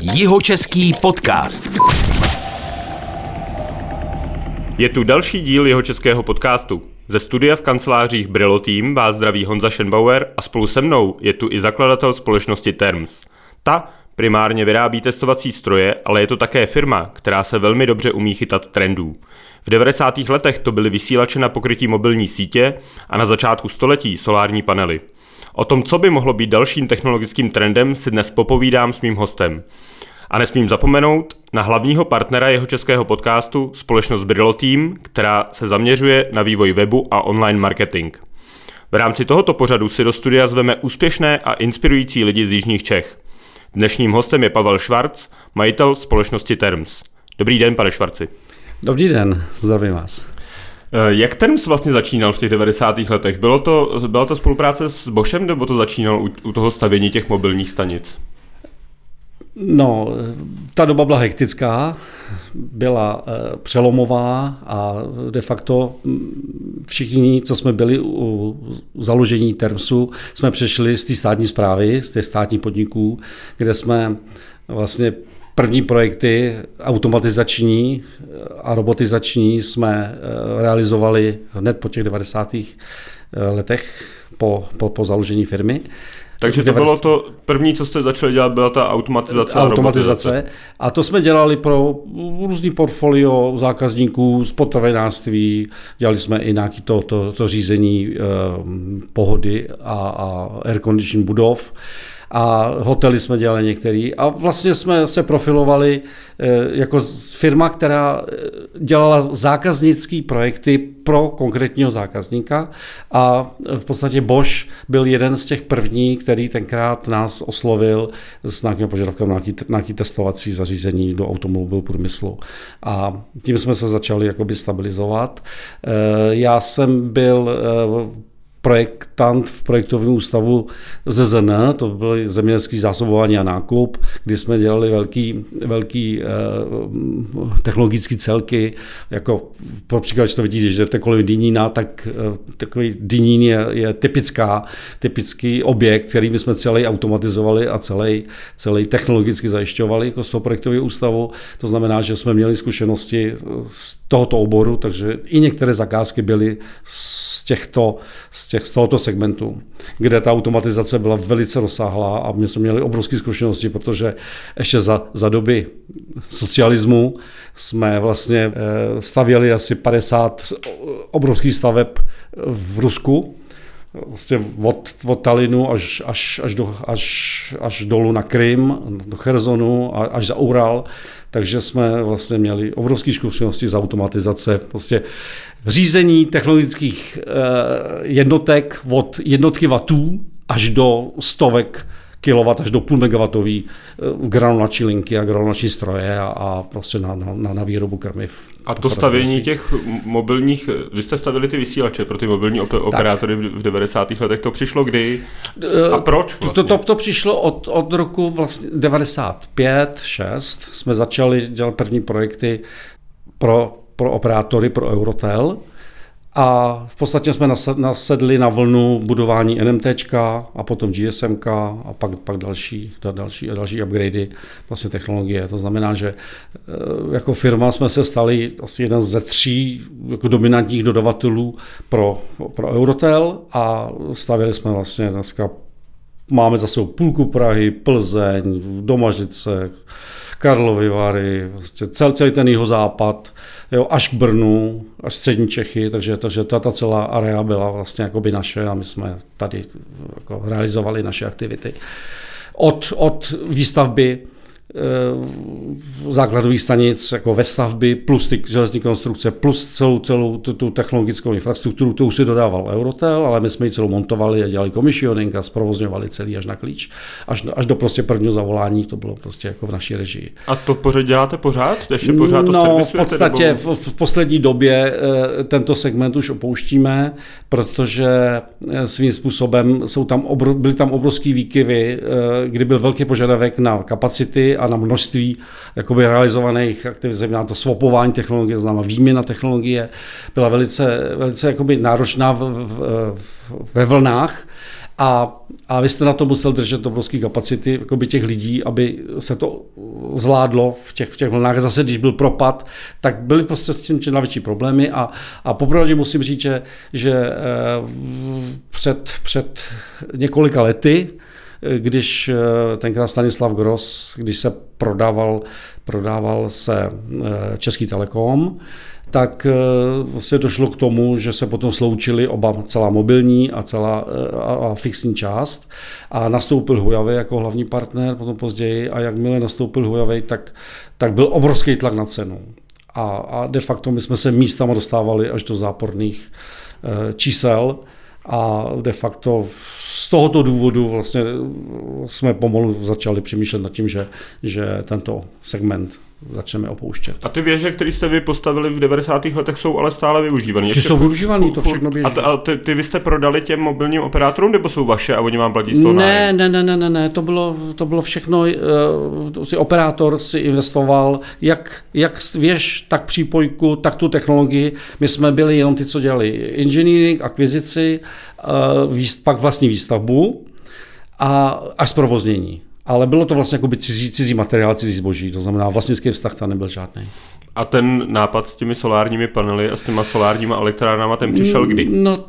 Jihočeský podcast. Je tu další díl jeho českého podcastu. Ze studia v kancelářích Brillo Team vás zdraví Honza Schenbauer a spolu se mnou je tu i zakladatel společnosti Terms. Ta primárně vyrábí testovací stroje, ale je to také firma, která se velmi dobře umí chytat trendů. V 90. letech to byly vysílače na pokrytí mobilní sítě a na začátku století solární panely. O tom, co by mohlo být dalším technologickým trendem, si dnes popovídám s mým hostem. A nesmím zapomenout na hlavního partnera jeho českého podcastu, společnost Brillo Team, která se zaměřuje na vývoj webu a online marketing. V rámci tohoto pořadu si do studia zveme úspěšné a inspirující lidi z Jižních Čech. Dnešním hostem je Pavel Švarc, majitel společnosti Terms. Dobrý den, pane Švarci. Dobrý den, zdravím vás. Eh, jak Terms vlastně začínal v těch 90. letech? Bylo to, byla to spolupráce s Boschem, nebo to začínal u, u toho stavění těch mobilních stanic? No, ta doba byla hektická, byla e, přelomová a de facto mm, všichni, co jsme byli u založení Termsu, jsme přešli z té státní zprávy, z těch státních podniků, kde jsme vlastně první projekty automatizační a robotizační jsme e, realizovali hned po těch 90. E, letech po, po, po založení firmy. Takže to bylo to první, co jste začali dělat, byla ta automatizace. Automatizace. A to jsme dělali pro různý portfolio zákazníků z potravinářství. Dělali jsme i nějaký to, to, to řízení eh, pohody a, a air condition budov a hotely jsme dělali některý a vlastně jsme se profilovali eh, jako firma, která eh, dělala zákaznické projekty pro konkrétního zákazníka a v podstatě Bosch byl jeden z těch prvních, který tenkrát nás oslovil s nějakým požadavkem na nějaký, nějaký testovací zařízení do automobilového průmyslu. A tím jsme se začali jakoby stabilizovat. Eh, já jsem byl projektant v projektovém ústavu ZZN, to byl zemědělský zásobování a nákup, kdy jsme dělali velký, velký eh, technologické celky, jako pro příklad, že to vidíte, že kolem Dynína, tak eh, takový Dynín je, je typická, typický objekt, který my jsme celý automatizovali a celý, celý technologicky zajišťovali jako z toho projektového ústavu. To znamená, že jsme měli zkušenosti z tohoto oboru, takže i některé zakázky byly z těchto, z těch, z tohoto segmentu, kde ta automatizace byla velice rozsáhlá a my jsme měli obrovské zkušenosti, protože ještě za, za doby socialismu jsme vlastně eh, stavěli asi 50 obrovských staveb v Rusku, vlastně od, od Talinu až, až, až, do, až, až dolů na Krym, do Chersonu, až za Ural, takže jsme vlastně měli obrovské zkušenosti z automatizace, prostě řízení technologických eh, jednotek od jednotky vatů až do stovek kilowatt až do půl megawattový eh, granulační linky a granulační stroje a, a prostě na, na, na výrobu krmiv. A to stavění těch mobilních, vy jste stavili ty vysílače pro ty mobilní operátory tak. v 90. letech, to přišlo kdy a eh, proč vlastně? To, to, to přišlo od, od roku vlastně 95, 6, jsme začali dělat první projekty pro, pro operátory, pro Eurotel, a v podstatě jsme nasedli na vlnu budování NMT a potom GSM a pak, pak další, další, další upgradey vlastně technologie. To znamená, že eh, jako firma jsme se stali asi jeden ze tří jako dominantních dodavatelů pro, pro Eurotel a stavili jsme vlastně dneska máme zase půlku Prahy, Plzeň, Domažlice, Karlovy Vary, vlastně celý ten jeho západ, jo, až k Brnu, až střední Čechy, takže, takže ta, ta celá area byla vlastně jakoby naše a my jsme tady jako realizovali naše aktivity. Od, od výstavby základových stanic jako ve stavby, plus ty železní konstrukce, plus celou, celou tu, tu technologickou infrastrukturu, to už si dodával Eurotel, ale my jsme ji celou montovali a dělali commissioning a zprovozňovali celý až na klíč. Až, až do prostě prvního zavolání, to bylo prostě jako v naší režii. A to pořád děláte pořád? Ještě pořád to no, v podstatě v, v poslední době eh, tento segment už opouštíme, protože eh, svým způsobem jsou tam obro, byly tam obrovské výkyvy, kdy byl velký požadavek na kapacity a na množství jakoby realizovaných aktivit, znamená to swapování technologie, to znamená výměna technologie, byla velice, velice jakoby náročná v, v, v, ve vlnách A, a vy jste na to musel držet obrovské kapacity jakoby těch lidí, aby se to zvládlo v těch, v těch vlnách. Zase, když byl propad, tak byly prostě s tím na větší problémy a, a popravdě musím říct, že, že eh, před, před několika lety, když eh, tenkrát Stanislav Gross, když se prodával, prodával se eh, Český telekom, tak se vlastně došlo k tomu, že se potom sloučili oba celá mobilní a celá a, fixní část a nastoupil Huawei jako hlavní partner potom později a jakmile nastoupil Huawei, tak, tak byl obrovský tlak na cenu. A, a de facto my jsme se místama dostávali až do záporných čísel a de facto z tohoto důvodu vlastně jsme pomalu začali přemýšlet nad tím, že, že tento segment začneme opouštět. A ty věže, které jste vy postavili v 90. letech, jsou ale stále využívané. Ty jsou využívané, to všechno běží. A, t- a ty, ty vy jste prodali těm mobilním operátorům, nebo jsou vaše a oni vám platí z toho ne, ne, ne, ne, ne, ne, to bylo, to bylo všechno, uh, si operátor si investoval, jak, jak věž, tak přípojku, tak tu technologii. My jsme byli jenom ty, co dělali engineering, akvizici, uh, výst, pak vlastní výstavbu a až zprovoznění ale bylo to vlastně jako by cizí, cizí materiál, cizí zboží, to znamená vlastnický vztah tam nebyl žádný. A ten nápad s těmi solárními panely a s těma solárníma elektrárnama, ten přišel kdy? No,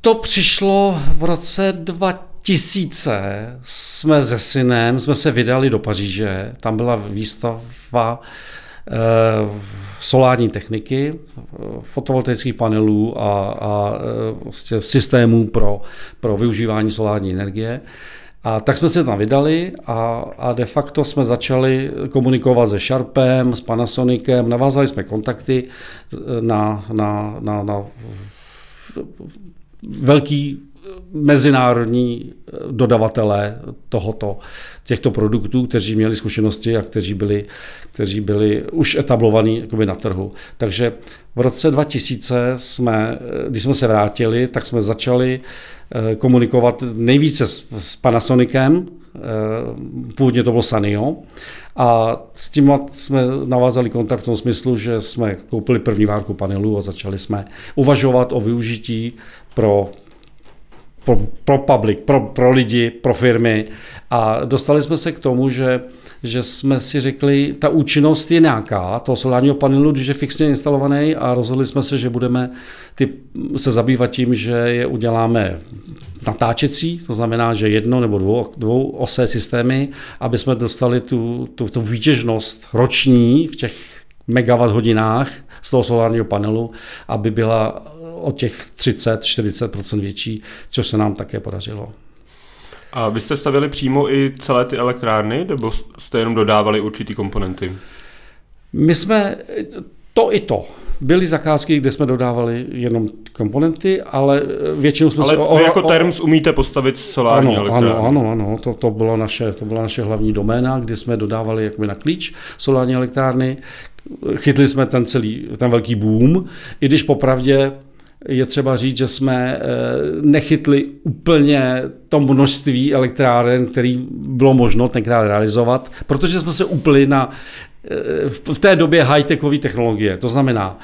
to přišlo v roce 2000. Jsme se synem, jsme se vydali do Paříže, tam byla výstava eh, solární techniky, fotovoltaických panelů a, a eh, vlastně systémů pro, pro využívání solární energie. A tak jsme se tam vydali a, a de facto jsme začali komunikovat se Sharpem, s Panasonicem, navázali jsme kontakty na, na, na, na velký mezinárodní dodavatelé tohoto, těchto produktů, kteří měli zkušenosti a kteří byli, kteří byli už etablovaní na trhu. Takže v roce 2000 jsme, když jsme se vrátili, tak jsme začali Eh, komunikovat nejvíce s, s Panasonicem, eh, původně to bylo Sanio, a s tím jsme navázali kontakt v tom smyslu, že jsme koupili první várku panelů a začali jsme uvažovat o využití pro pro, pro public, pro, pro lidi, pro firmy. A dostali jsme se k tomu, že že jsme si řekli, ta účinnost je nějaká, toho solárního panelu, když je fixně instalovaný a rozhodli jsme se, že budeme ty, se zabývat tím, že je uděláme natáčecí, to znamená, že jedno nebo dvou, dvou osé systémy, aby jsme dostali tu, tu, tu výtěžnost roční v těch megawatt hodinách z toho solárního panelu, aby byla o těch 30-40% větší, což se nám také podařilo. A vy jste stavěli přímo i celé ty elektrárny, nebo jste jenom dodávali určitý komponenty? My jsme to i to. Byly zakázky, kde jsme dodávali jenom komponenty, ale většinou jsme ale se... Ale jako Terms umíte postavit solární ano, elektrárny. Ano, ano, ano, to, to, bylo naše, to byla naše hlavní doména, kde jsme dodávali jakoby na klíč solární elektrárny. Chytli jsme ten celý, ten velký boom, i když popravdě je třeba říct, že jsme eh, nechytli úplně to množství elektráren, který bylo možno tenkrát realizovat, protože jsme se upli na eh, v té době high-techové technologie. To znamená,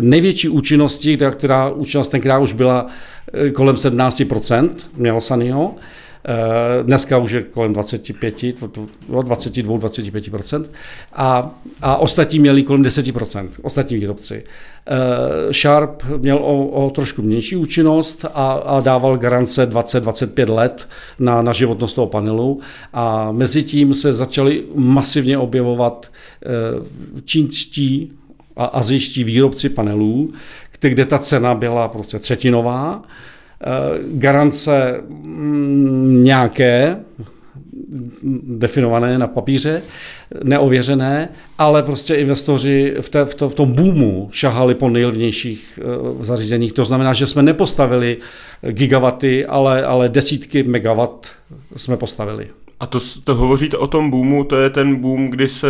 největší účinnosti, která účinnost tenkrát už byla eh, kolem 17%, mělo Eh, dneska už je kolem 25, 22, 25 a, a ostatní měli kolem 10% ostatní výrobci. Eh, Sharp měl o, o trošku menší účinnost a, a dával garance 20-25 let na, na životnost toho panelu. A mezi tím se začaly masivně objevovat eh, čínští a azijští výrobci panelů, kde ta cena byla prostě třetinová. Eh, garance mm, nějaké, definované na papíře, neověřené, ale prostě investoři v, té, v, to, v tom boomu šahali po nejlevnějších uh, zařízeních. To znamená, že jsme nepostavili gigawaty, ale, ale desítky megawatt jsme postavili. A to, to hovoříte o tom boomu, to je ten boom, kdy se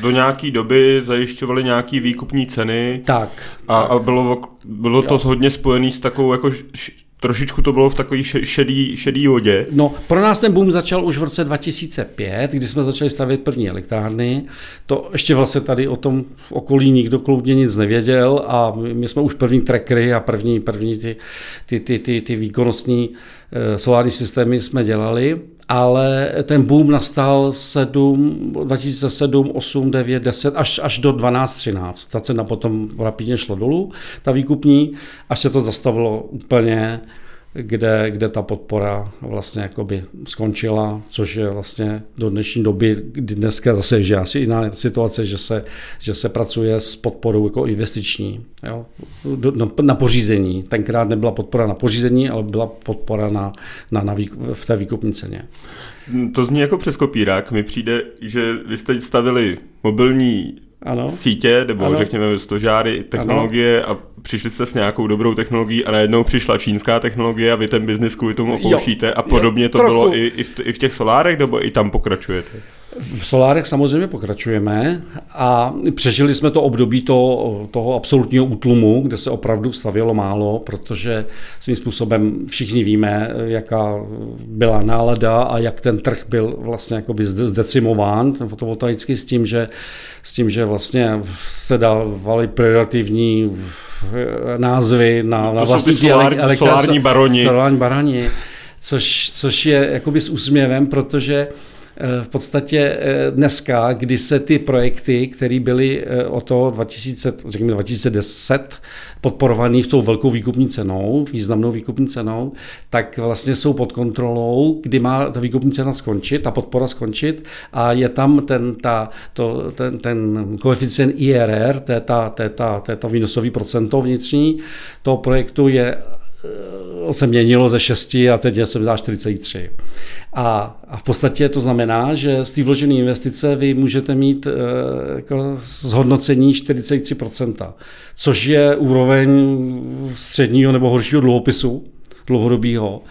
do nějaké doby zajišťovaly nějaké výkupní ceny. Tak. A, tak. a bylo, bylo to hodně spojené s takovou jako trošičku to bylo v takové šedý, šedý vodě. No, pro nás ten boom začal už v roce 2005, kdy jsme začali stavět první elektrárny. To ještě vlastně tady o tom v okolí nikdo kloudně nic nevěděl a my jsme už první trackery a první, první ty, ty, ty, ty, ty výkonnostní solární systémy jsme dělali, ale ten boom nastal 7, 2007, 8, 9, 10 až, až do 12, 13. Ta cena potom rapidně šla dolů, ta výkupní, až se to zastavilo úplně kde, kde ta podpora vlastně jakoby skončila, což je vlastně do dnešní doby, kdy dneska zase je asi jiná situace, že se, že se pracuje s podporou jako investiční, jo, na, na pořízení. Tenkrát nebyla podpora na pořízení, ale byla podpora na, na, na výkup, v té výkupní ceně. To zní jako přes kopírák. Mi přijde, že vy jste stavili mobilní ano. sítě, nebo ano. řekněme stožáry, technologie ano. a přišli jste s nějakou dobrou technologií a najednou přišla čínská technologie a vy ten biznis kvůli tomu opouštíte a podobně jo, to trochu. bylo i, i, v, i v těch solárech, nebo i tam pokračujete? V solárech samozřejmě pokračujeme a přežili jsme to období to, toho absolutního útlumu, kde se opravdu stavělo málo, protože svým způsobem všichni víme, jaká byla nálada a jak ten trh byl vlastně jakoby zdecimován, ten fotovoltaický, s tím, že, s tím, že vlastně se dávaly prioritativní názvy na, na vlastní solár, solární baroni. Solární baroni, což, což je jakoby s úsměvem, protože v podstatě eh, dneska, kdy se ty projekty, které byly eh, o to 2000, řekněme 2010 podporovaný v tou velkou výkupní cenou, významnou výkupní cenou, tak vlastně jsou pod kontrolou, kdy má ta výkupní cena skončit, ta podpora skončit a je tam ten, ta, to, ten, ten koeficient IRR, to je, ta, to, je ta, to je to výnosový procento vnitřní. Toho projektu je se měnilo ze 6 a teď je se vzdá 43. A, a v podstatě to znamená, že z té vložené investice vy můžete mít e, jako zhodnocení 43%, což je úroveň středního nebo horšího dluhopisu dlouhodobého.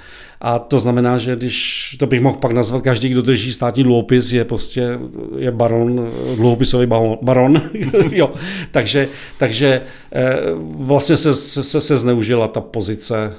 A to znamená, že když to bych mohl pak nazvat, každý, kdo drží státní dluhopis, je prostě je baron, dluhopisový baron. jo. Takže, takže eh, vlastně se, se, se zneužila ta pozice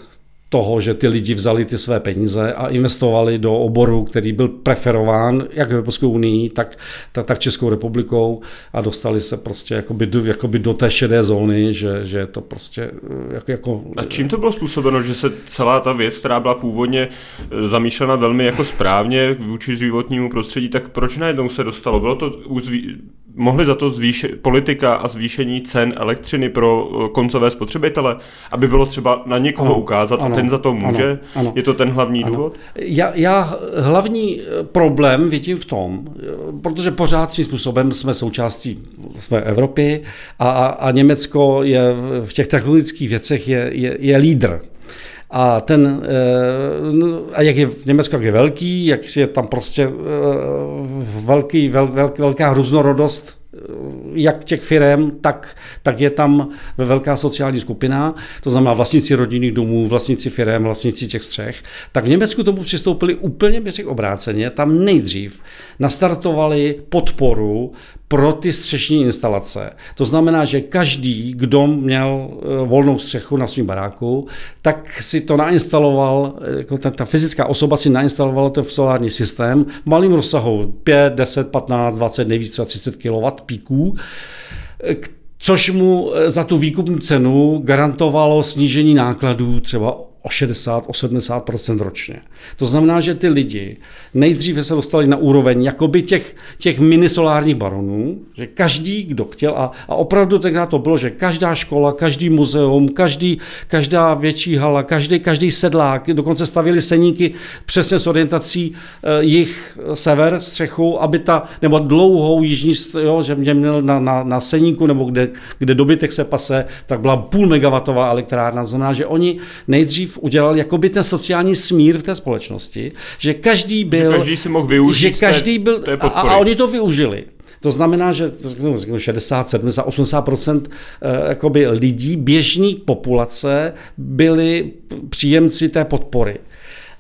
toho, že ty lidi vzali ty své peníze a investovali do oboru, který byl preferován jak Evropskou unii, tak, tak, tak Českou republikou a dostali se prostě jakoby, jakoby do té šedé zóny, že, že je to prostě eh, jako, jako... A čím to bylo způsobeno, že se celá ta věc, která byla původně eh, zamýšlena velmi jako správně vůči životnímu prostředí, tak proč najednou se dostalo? Bylo to uzví mohli za to zvýšit politika a zvýšení cen elektřiny pro eh, koncové spotřebitele, aby bylo třeba na někoho ano, ukázat ano, a ten za to může? Ano, ano, Je to ten hlavní ano. důvod? Já, já hlavní eh, problém vidím v tom, eh, protože pořád svým způsobem jsme součástí jsme Evropy a, a, a Německo je v těch technologických věcech je, je, je lídr. A ten, no, a jak je v Německu, jak je velký, jak je tam prostě velký, vel, velk, velká různorodost jak těch firm, tak, tak je tam velká sociální skupina, to znamená vlastníci rodinných domů, vlastníci firm, vlastníci těch střech, tak v Německu tomu přistoupili úplně bych obráceně, tam nejdřív nastartovali podporu pro ty střešní instalace. To znamená, že každý, kdo měl eh, volnou střechu na svém baráku, tak si to nainstaloval, eh, jako ta, ta fyzická osoba si nainstalovala to v solární systém v malém rozsahu 5, 10, 15, 20, nejvíc třeba 30 kW píků, eh, což mu za tu výkupní cenu garantovalo snížení nákladů třeba o 60, o 70 ročně. To znamená, že ty lidi nejdříve se dostali na úroveň jakoby těch, těch minisolárních baronů, že každý, kdo chtěl, a, a opravdu tenkrát to bylo, že každá škola, každý muzeum, každý, každá větší hala, každý, každý sedlák, dokonce stavili seníky přesně s orientací e, jich sever, střechu, aby ta, nebo dlouhou jižní, jo, že měl na, na, na seníku, nebo kde, kde dobytek se pase, tak byla půl megawatová elektrárna. Znamená, že oni nejdřív udělal jakoby ten sociální smír v té společnosti, že každý byl... Že každý si mohl využít že každý byl, té, té a, a oni to využili. To znamená, že 60, 70, 80% jakoby lidí, běžní populace byli příjemci té podpory.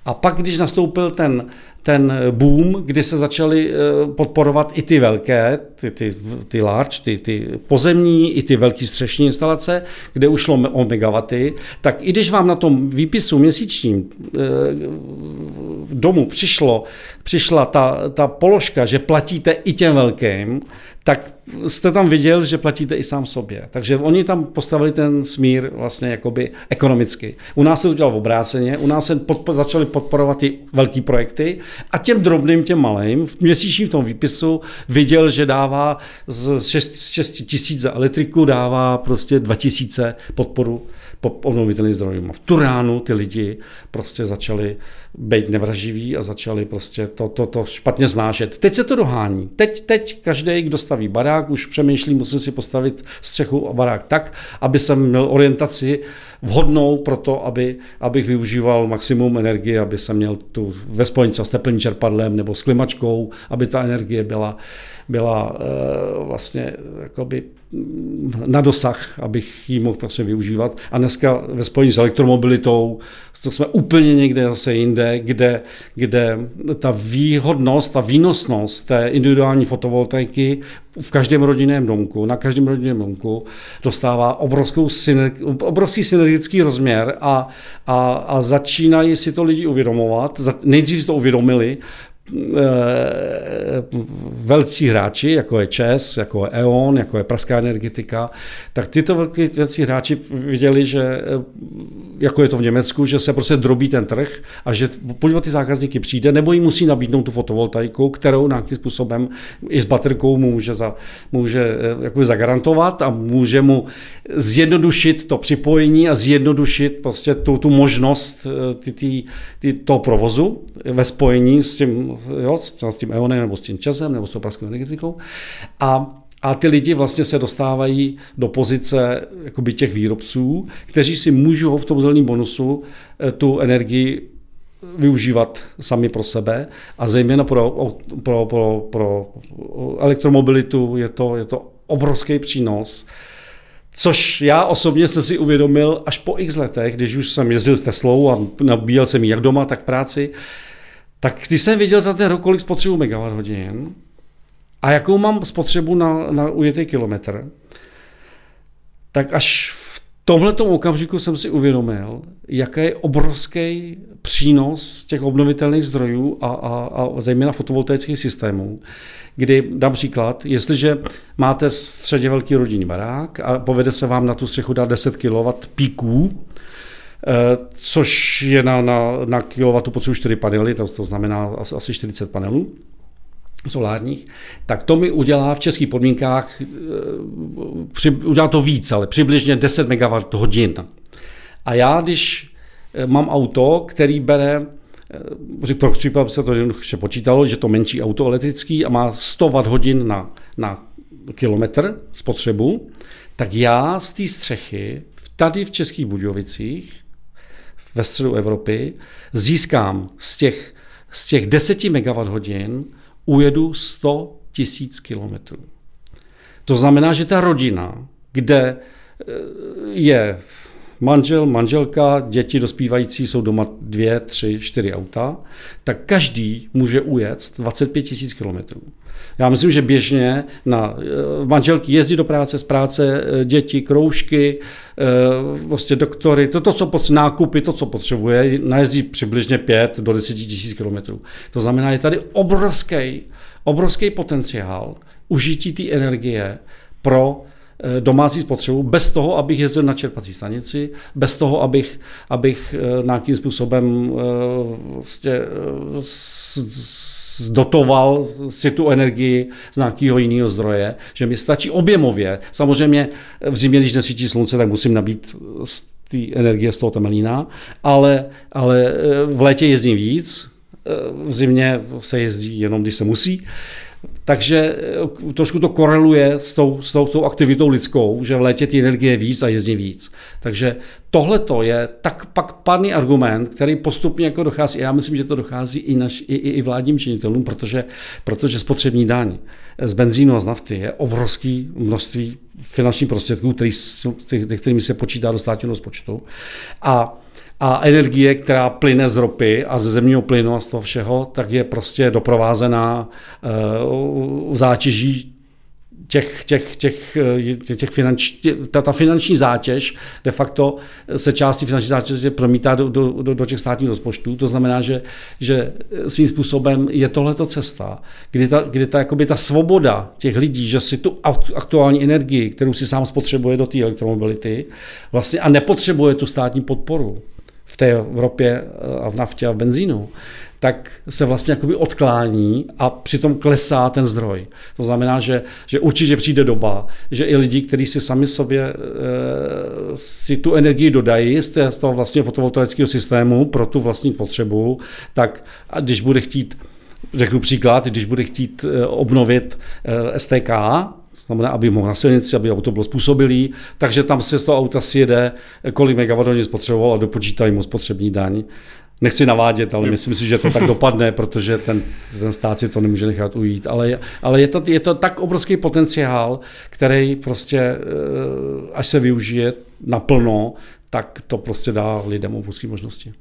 A pak, když nastoupil ten, ten boom, kdy se začaly podporovat i ty velké, ty, ty, ty large, ty, ty pozemní, i ty velké střešní instalace, kde ušlo o megawaty, tak i když vám na tom výpisu měsíčním domu přišlo, přišla ta, ta položka, že platíte i těm velkým, tak jste tam viděl, že platíte i sám sobě. Takže oni tam postavili ten smír vlastně jakoby ekonomicky. U nás se to dělalo v obráceně, u nás se podpo- začali podporovat ty velké projekty a těm drobným, těm malým, v měsíčním tom výpisu viděl, že dává z 6, tisíc za elektriku, dává prostě 2 tisíce podporu po obnovitelným zdrojům. V Turánu ty lidi prostě začali být nevraživí a začali prostě to, to, to špatně znášet. Teď se to dohání. Teď, teď každý, kdo staví barák, už přemýšlí, musím si postavit střechu a barák tak, aby jsem měl orientaci vhodnou pro to, aby, abych využíval maximum energie, aby jsem měl tu ve spojení s teplým čerpadlem nebo s klimačkou, aby ta energie byla, byla uh, vlastně jakoby na dosah, abych ji mohl prostě využívat. A dneska ve spojení s elektromobilitou to jsme úplně někde zase jinde, kde, kde ta výhodnost, ta výnosnost té individuální fotovoltaiky v každém rodinném domku, na každém rodinném domku dostává obrovskou synergi, obrovský synergický rozměr a, a, a začínají si to lidi uvědomovat. Nejdřív si to uvědomili, Eh, velcí hráči, jako je ČES, jako je E.ON, jako je Pražská energetika, tak tyto velcí hráči viděli, že eh, jako je to v Německu, že se prostě drobí ten trh a že podívat ty zákazníky přijde, nebo jim musí nabídnout tu fotovoltaiku, kterou nějakým způsobem i s baterkou může, za, může eh, jakoby zagarantovat a může mu zjednodušit to připojení a zjednodušit prostě tu, tu možnost ty, ty, ty, toho provozu ve spojení s tím jo, s tím EONem nebo s tím časem nebo s tou pražskou energetikou. A a ty lidi vlastně se dostávají do pozice jakoby těch výrobců, kteří si můžou v tom zeleném bonusu eh, tu energii využívat sami pro sebe a zejména pro, pro, pro, pro elektromobilitu je to, je to obrovský přínos. Což já osobně jsem si uvědomil až po x letech, když už jsem jezdil s Teslou a nabíjel jsem ji jak doma, tak v práci, tak když jsem viděl za ten rok, kolik spotřebu megawatt hodin a jakou mám spotřebu na, na ujetý kilometr, tak až v tomhle okamžiku jsem si uvědomil, jaký je obrovský přínos těch obnovitelných zdrojů a, a, a zejména fotovoltaických systémů, kdy, dám příklad, jestliže máte středně velký rodinný barák a povede se vám na tu střechu dát 10 kW píků, což je na, na, na kilowatu potřebuji 4 panely, to, to znamená asi 40 panelů solárních, tak to mi udělá v českých podmínkách, eh, při, udělá to víc, ale přibližně 10 MW hodin. A já, když eh, mám auto, který bere pro případ se to jednoduše počítalo, že to menší auto elektrický a má 100 Wh na, na kilometr spotřebu, tak já z té střechy tady v Českých Budějovicích ve středu Evropy, získám z těch, z těch 10 MWh ujedu 100 tisíc kilometrů. To znamená, že ta rodina, kde eh, je manžel, manželka, děti dospívající jsou doma dvě, tři, čtyři auta, tak každý může ujet 25 tisíc kilometrů. Já myslím, že běžně na eh, manželky jezdí do práce, z práce, eh, děti, kroužky, vlastně doktory, to, to co potřebuje, nákupy, to, co potřebuje, najezdí přibližně 5 do 10 tisíc kilometrů. To znamená, je tady obrovský, obrovský potenciál užití té energie pro domácí spotřebu, bez toho, abych jezdil na čerpací stanici, bez toho, abych, abych eh, nějakým způsobem vlastně, dotoval si tu energii z nějakého jiného zdroje, že mi stačí objemově. Samozřejmě v zimě, když nesvítí slunce, tak musím nabít z té energie z toho temelína, ale, ale v létě jezdím víc, v zimě se jezdí jenom, když se musí. Takže eh, trošku to koreluje s tou, s, tou, s tou aktivitou lidskou, že v létě ty energie víc a jezdí víc. Takže tohle je tak pak pádný argument, který postupně jako dochází. Já myslím, že to dochází i, naš, i, i vládním činitelům, protože, protože spotřební daň z benzínu a z nafty je obrovský množství finančních prostředků, který, kterými se počítá do státního rozpočtu. A a energie, která plyne z ropy a ze zemního plynu a z toho všeho, tak je prostě doprovázená uh, zátěží těch, těch, těch, eh, těch finanč, ta, ta finanční zátěž de facto se části finanční zátěže promítá do, do, do, do těch státních rozpočtů. To znamená, že, že svým způsobem je tohleto cesta, kdy ta, kdy ta, jakoby ta svoboda těch lidí, že si tu aktuální energii, kterou si sám spotřebuje do té elektromobility, vlastně a nepotřebuje tu státní podporu v té Evropě eh, a v naftě a v benzínu, tak se vlastně jakoby odklání a přitom klesá ten zdroj. To znamená, že, že určitě přijde doba, že i lidi, kteří si sami sobě e, si tu energii dodají z, té, z toho vlastně fotovoltaického systému pro tu vlastní potřebu, tak a když bude chtít Řeknu příklad, když bude chtít eh, obnovit STK, znamená, aby mohl na silnici, aby auto bylo způsobilý, takže tam se z toho auta sjede, kolik megawatt spotřeboval a dopočítají mu spotřební daň Nechci navádět, ale myslím si, že to tak dopadne, protože ten, ten stát si to nemůže nechat ujít. Ale, ale je, to, je to tak obrovský potenciál, který prostě, eh, až se využije naplno, tak to prostě dá lidem obrovské možnosti.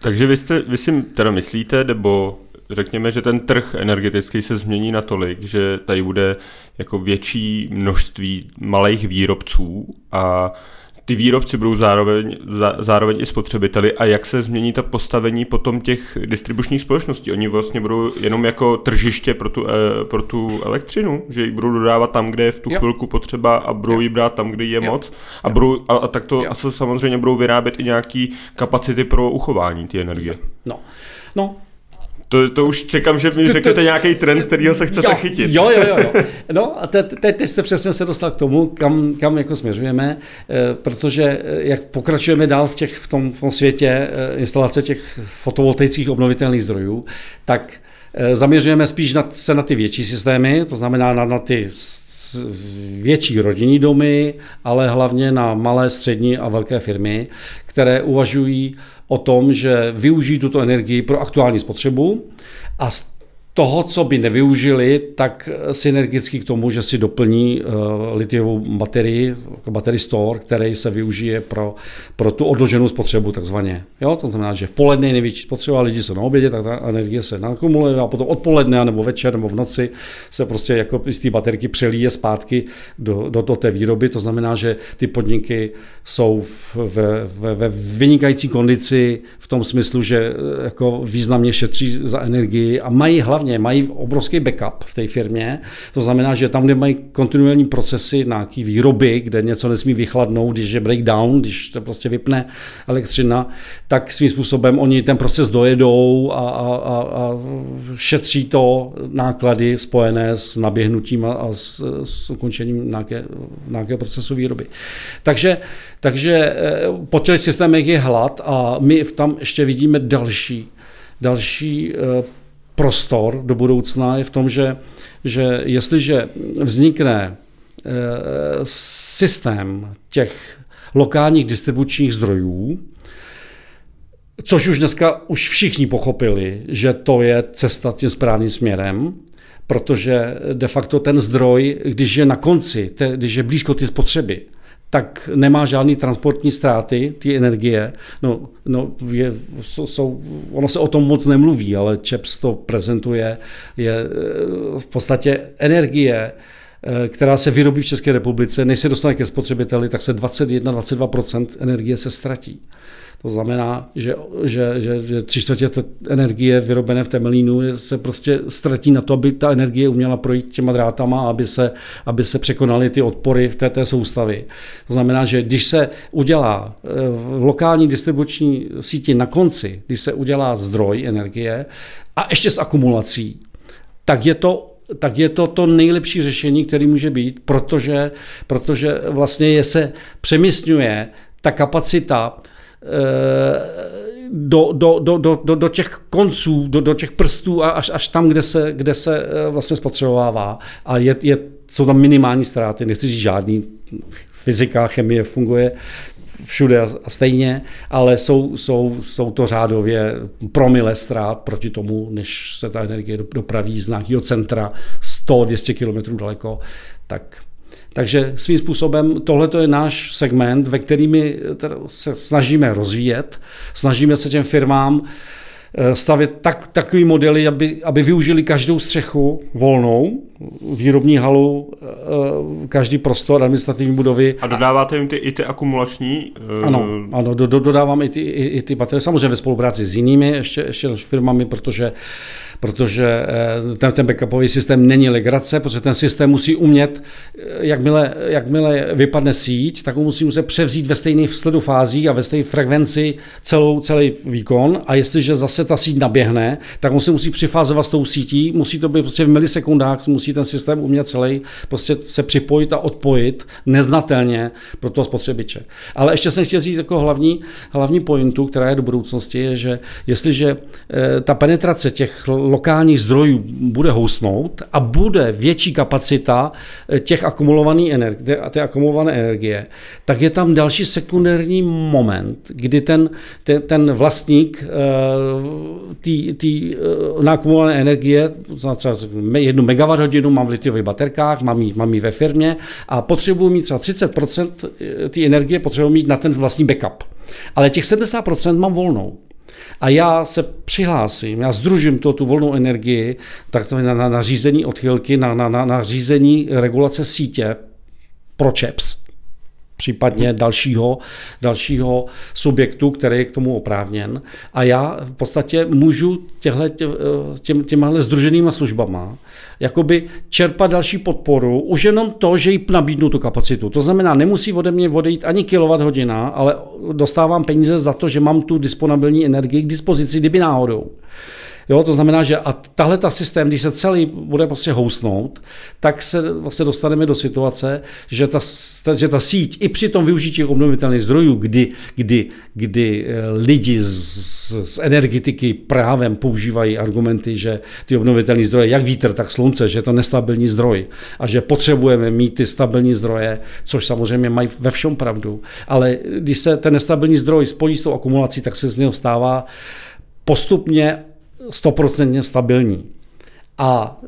Takže vy, jste, vy si teda myslíte, nebo řekněme, že ten trh energetický se změní natolik, že tady bude jako větší množství malých výrobců a ty výrobci budou zároveň, zá, zároveň i spotřebiteli a jak se změní ta postavení potom těch distribučních společností. Oni vlastně budou jenom jako tržiště pro tu, e, pro tu elektřinu, že ji budou dodávat tam, kde je v tu jo. chvilku potřeba a budou ji brát tam, kde je jo. moc a, budou, a, a tak to asi samozřejmě budou vyrábět i nějaký kapacity pro uchování té energie. No, no to, to už čekám, že mi řeknete nějaký trend, kterýho se chcete jo, chytit. Jo, jo, jo. jo. No a teď, teď, teď se přesně se dostal k tomu, kam, kam jako směřujeme, eh, protože eh, jak pokračujeme dál v, těch, v, tom, v tom světě eh, instalace těch fotovoltaických obnovitelných zdrojů, tak zaměřujeme spíš na, se na ty větší systémy, to znamená na, na ty větší rodinní domy, ale hlavně na malé, střední a velké firmy, které uvažují o tom, že využijí tuto energii pro aktuální spotřebu a toho, co by nevyužili, tak synergicky k tomu, že si doplní uh, litiovou baterii, jako battery store, který se využije pro, pro tu odloženou spotřebu takzvaně. Jo? To znamená, že v poledne je největší spotřeba, lidi se na obědě, tak ta energie se nakumuluje a potom odpoledne nebo večer nebo v noci se prostě jako z té baterky přelíje zpátky do, do, do té výroby. To znamená, že ty podniky jsou ve, ve, ve vynikající kondici v tom smyslu, že eh, jako významně šetří za energii a mají hlavně hlavně mají obrovský backup v té firmě, to znamená, že tam, kde mají kontinuální procesy nějaký výroby, kde něco nesmí vychladnout, když je breakdown, když to prostě vypne elektřina, tak svým způsobem oni ten proces dojedou a, a, a, a šetří to náklady spojené s naběhnutím a, a s, s ukončením nějaké, nějakého procesu výroby. Takže, takže eh, po těch systémech je hlad a my tam ještě vidíme další další eh, prostor do budoucna je v tom, že, že jestliže vznikne eh, systém těch lokálních distribučních zdrojů, což už dneska už všichni pochopili, že to je cesta tím správným směrem, protože de facto ten zdroj, když je na konci, když je blízko ty spotřeby, tak nemá žádný transportní ztráty, ty energie. No, no je, jsou, ono se o tom moc nemluví, ale ČEPS to prezentuje, je eh, v podstatě energie, která se vyrobí v České republice, než se dostane ke spotřebiteli, tak se 21-22% energie se ztratí. To znamená, že, že, že, že tři čtvrtě energie vyrobené v Temelínu se prostě ztratí na to, aby ta energie uměla projít těma drátama, aby se, aby se překonaly ty odpory v té, té soustavy. To znamená, že když se udělá eh, v lokální distribuční síti na konci, když se udělá zdroj energie a ještě s akumulací, tak je to tak je to to nejlepší řešení, který může být, protože, protože vlastně je se přemysňuje ta kapacita do, do, do, do, do, do těch konců, do, do těch prstů a až, až tam, kde se, kde se eh, vlastně spotřebovává. A je, je, jsou tam minimální ztráty, nechci říct žádný. Fyzika, chemie funguje všude a stejně, ale jsou, jsou, jsou to řádově promile ztrát proti tomu, než se ta energie dopraví z nějakého centra 100-200 km daleko, tak Takže svým způsobem tohle je náš segment, ve který my se snažíme rozvíjet, snažíme se těm firmám Eh, stavět tak, takový modely, aby, aby využili každou střechu volnou, výrobní halu, eh, každý prostor administrativní budovy. A dodáváte jim ty, i ty akumulační? Eh, ano, ano do, do, dodávám i ty, i, i ty baterie, samozřejmě ve spolupráci s jinými ještě, ještě firmami, protože protože eh, ten, ten backupový systém není legrace, protože ten systém musí umět, jakmile, jakmile vypadne síť, tak ho musí muset převzít ve stejných sledu fází a ve stejné frekvenci celou, celý výkon a jestliže zase ta síť naběhne, tak on se musí přifázovat s tou sítí, musí to být prostě v milisekundách, musí ten systém umět celý prostě se připojit a odpojit neznatelně pro toho spotřebiče. Ale ještě jsem chtěl říct jako hlavní, hlavní pointu, která je do budoucnosti, je, že jestliže eh, ta penetrace těch lokálních zdrojů bude housnout a bude větší kapacita eh, těch akumulovaných energie, té akumulované energie, tak je tam další sekundární moment, kdy ten, ten, ten vlastník té uh, nakumulované energie, třeba jednu megawatt hodinu mám v litiových baterkách, mám ji, mám ji ve firmě a potřebuji mít třeba 30% té energie potřebuji mít na ten vlastní backup. Ale těch 70% mám volnou a já se přihlásím, já združím to, tu volnou energii, tak na, na, na řízení odchylky, na, na, na, na řízení regulace sítě pro ČEPS, případně dalšího, dalšího subjektu, který je k tomu oprávněn. A já v podstatě můžu těhle, těm, těmhle združenýma službama jakoby čerpat další podporu, už jenom to, že jí nabídnu tu kapacitu. To znamená, nemusí ode mě odejít ani kilowatt hodina, ale dostávám peníze za to, že mám tu disponibilní energii k dispozici, kdyby náhodou. Jo, to znamená, že a tahle ta systém, když se celý bude prostě housnout, tak se vlastně dostaneme do situace, že ta, že ta síť i při tom využití obnovitelných zdrojů, kdy, kdy, kdy eh, lidi z, z energetiky právem používají argumenty, že ty obnovitelné zdroje, jak vítr, tak slunce, že je to nestabilní zdroj a že potřebujeme mít ty stabilní zdroje, což samozřejmě mají ve všem pravdu. Ale když se ten nestabilní zdroj spojí s tou akumulací, tak se z něho stává postupně stoprocentně stabilní. A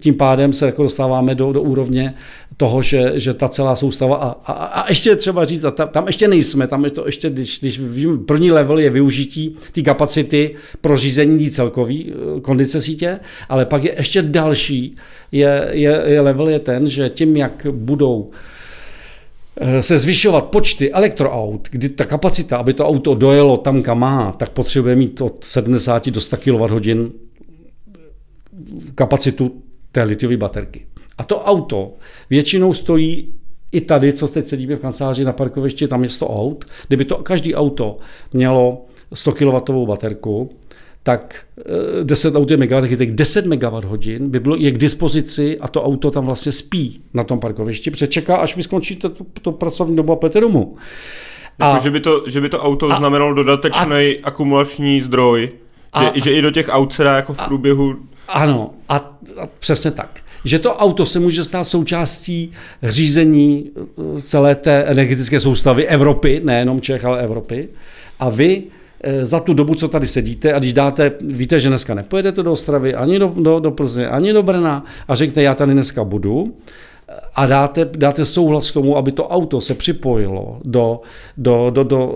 tím pádem se jako dostáváme do, do úrovně toho, že, že ta celá soustava, a, a, a ještě třeba říct, a ta, tam ještě nejsme, tam je to ještě, když, když vím, první level je využití té kapacity pro řízení celkový eh, kondice sítě, ale pak je ještě další, je, je, je level je ten, že tím, jak budou eh, se zvyšovat počty elektroaut, kdy ta kapacita, aby to auto dojelo tam, kam má, tak potřebuje mít od 70 do 100 kWh kapacitu té litiové baterky. A to auto většinou stojí i tady, co teď sedíme v kanceláři na parkovišti, tam je 100 aut. Kdyby to každý auto mělo 100 kW baterku, tak 10 eh, aut je megawatt, tak 10 megawatt hodin by bylo, je k dispozici a to auto tam vlastně spí na tom parkovišti, protože čeká, až vy skončíte tu, tu pracovní dobu a půjdete domů. A, jako, že, by to, že by to auto a, znamenalo dodatečný a, akumulační zdroj, a, že, že i do těch aut se dá jako v průběhu... Ano, a, a přesně tak že to auto se může stát součástí řízení eh, celé té energetické soustavy Evropy, nejenom Čech, ale Evropy. A vy za tu dobu, co tady sedíte, a když dáte, víte, že dneska nepojedete do Ostravy, ani do, do, do Plzně, ani do Brna, a řeknete, já tady dneska budu, a dáte, dáte souhlas k tomu, aby to auto se připojilo do, do, do, do,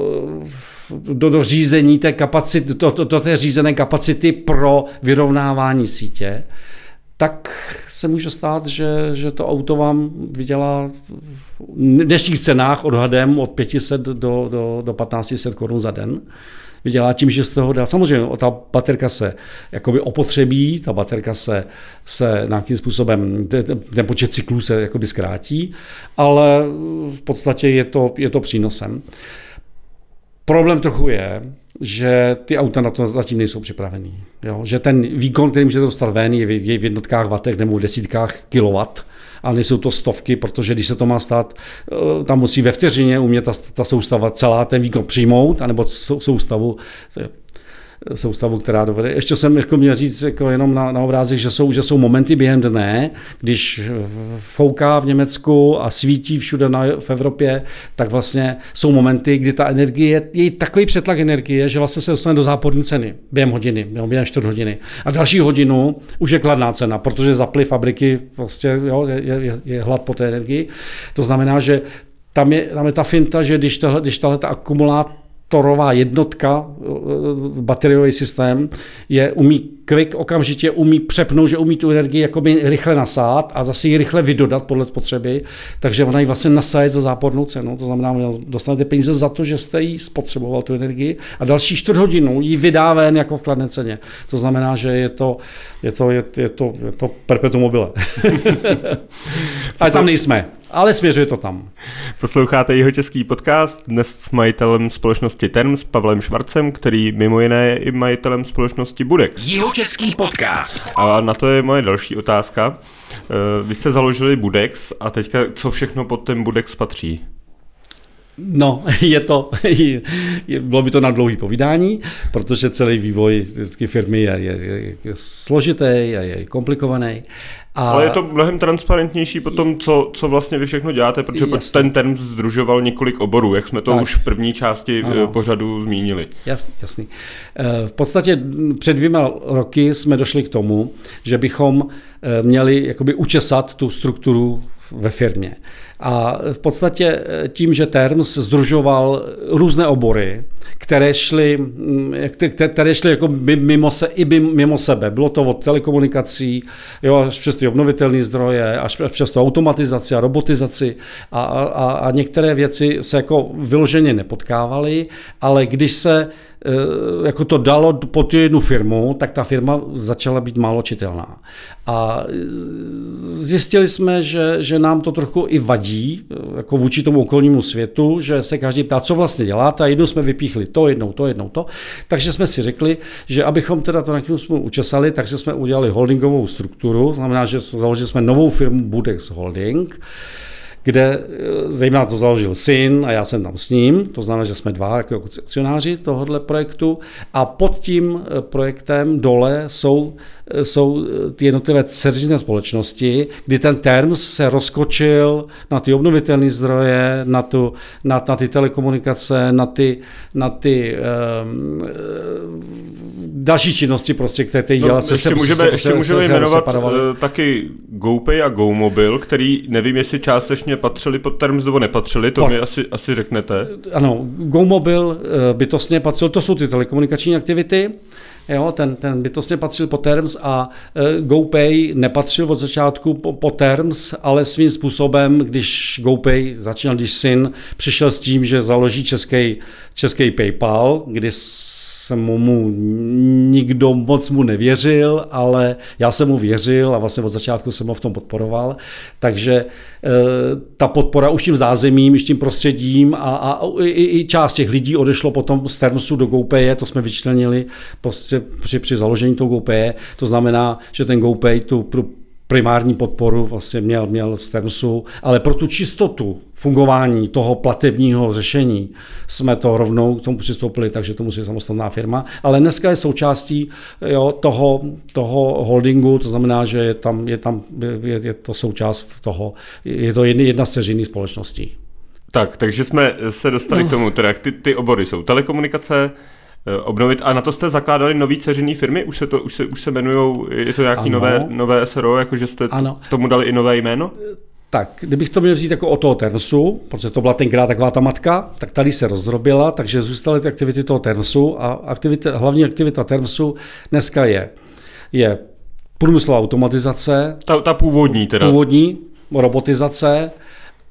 do, do řízení té kapacity, do, do, do té řízené kapacity pro vyrovnávání sítě, tak se může stát, že, že to auto vám vydělá v dnešních cenách odhadem od 500 do, do, do 1500 korun za den. Vydělá tím, že z toho dá. Samozřejmě ta baterka se jakoby opotřebí, ta baterka se, se nějakým způsobem, ten, počet cyklů se jakoby zkrátí, ale v podstatě je to, je to přínosem. Problém trochu je, že ty auta na to zatím nejsou připravený. Jo? Že ten výkon, který můžete dostat ven, je v jednotkách vatech nebo v desítkách kilowatt a nejsou to stovky, protože když se to má stát, eh, tam musí ve vteřině umět ta, ta soustava celá ten výkon přijmout, anebo soustavu soustavu, která dovede. Ještě jsem jako měl říct jako jenom na, na obrázek, že jsou, že jsou momenty během dne, když fouká v Německu a svítí všude na, v Evropě, tak vlastně jsou momenty, kdy ta energie, je takový přetlak energie, že vlastně se dostane do záporní ceny během hodiny, během čtvrt hodiny. A další hodinu už je kladná cena, protože zaply fabriky, prostě jo, je, je, je hlad po té energii. To znamená, že tam je, tam je ta finta, že když, tohle, když tahle ta akumulátorová jednotka, eh, bateriový systém, je umí quick okamžitě umí přepnout, že umí tu energii jakoby rychle nasát a zase ji rychle vydodat podle spotřeby, takže ona ji vlastně nasaje za zápornou cenu, to znamená, že dostanete peníze za to, že jste jí spotřeboval tu energii a další čtvrt hodinu ji vydá ven jako v kladné ceně. To znamená, že je to, je to, je, je to, je to perpetuum mobile. Ale tam nejsme ale směřuje to tam. Posloucháte jeho český podcast dnes s majitelem společnosti Term s Pavlem Švarcem, který mimo jiné je i majitelem společnosti Budex. Jeho český podcast. A na to je moje další otázka. Eh, vy jste založili Budex a teďka co všechno pod ten Budex patří? No, je to, je, bylo by to na dlouhý povídání, protože celý vývoj vždycky firmy je, je, je, je složitý a je komplikovaný. A... Ale je to mnohem transparentnější po tom, co, co vlastně vy všechno děláte, protože jasný. ten term združoval několik oborů, jak jsme to tak. už v první části eh, ano. pořadu zmínili. Jasný, jasný. Eh, v podstatě před dvěma roky jsme došli k tomu, že bychom eh, měli jakoby učesat tu strukturu ve firmě. A v podstatě eh, tím, že Terms združoval různé obory, které šly, mm, které šly jako mimo, se, i mimo sebe. Bylo to od telekomunikací, jo, až přes ty obnovitelné zdroje, až přes to automatizaci a robotizaci a, a, a některé věci se jako vyloženě nepotkávaly, ale když se jako to dalo pod jednu firmu, tak ta firma začala být málo čitelná. A eh, zjistili jsme, že, že nám to trochu i vadí, eh, jako vůči tomu okolnímu světu, že se každý ptá, co vlastně děláte a jednou jsme vypíchli to, jednou to, jednou to. Takže jsme si řekli, že abychom teda to nějakým způsobem učesali, takže jsme udělali holdingovou strukturu, znamená, že založili jsme novou firmu Budex Holding, kde eh, zejména to založil syn a já jsem tam s ním, to znamená, že jsme dva jako akcionáři tohohle projektu a pod tím eh, projektem dole jsou jsou eh, ty jednotlivé dceřiné společnosti, kdy ten terms se rozkočil na ty obnovitelné zdroje, na, tu, na, na ty telekomunikace, na ty, na ty um, další činnosti, prostě, které teď dělá. No, se, ještě se, můžeme, se, ještě se, můžeme se, jmenovat se taky GoPay a GoMobil, který nevím, jestli částečně patřili pod terms nebo nepatřili, to Pot. mi asi, asi řeknete. Ano, GoMobil bytostně patřil, to jsou ty telekomunikační aktivity, Jo, ten, ten bytostně patřil po Terms a uh, GoPay nepatřil od začátku po, po Terms, ale svým způsobem, když GoPay začínal, když syn přišel s tím, že založí český, český PayPal, kdy jsem mu nikdo moc mu nevěřil, ale já jsem mu věřil a vlastně od začátku jsem ho v tom podporoval. Takže e, ta podpora už tím zázemím, už tím prostředím a, a i, i část těch lidí odešlo potom z Termsu do GoPay, to jsme vyčlenili prostě při, při založení toho GoPay. To znamená, že ten GoPay tu primární podporu vlastně měl, měl z Termsu, ale pro tu čistotu fungování toho platebního řešení jsme to rovnou k tomu přistoupili, takže to musí samostatná firma, ale dneska je součástí jo, toho, toho holdingu, to znamená, že je tam, je tam je, je to součást toho, je to jedna, jedna z ceřinných společností. Tak, takže jsme se dostali no. k tomu, teda ty, ty obory jsou telekomunikace, obnovit. A na to jste zakládali nový ceřinný firmy? Už se to už se, už se jmenujou, je to nějaký nové, nové SRO, jakože jste ano. tomu dali i nové jméno? Tak, kdybych to měl vzít jako o toho Tersu, protože to byla tenkrát taková ta matka, tak tady se rozdrobila, takže zůstaly ty aktivity toho Tersu a aktivita, hlavní aktivita Tersu dneska je, je průmyslová automatizace. Ta, ta původní teda. Původní, robotizace,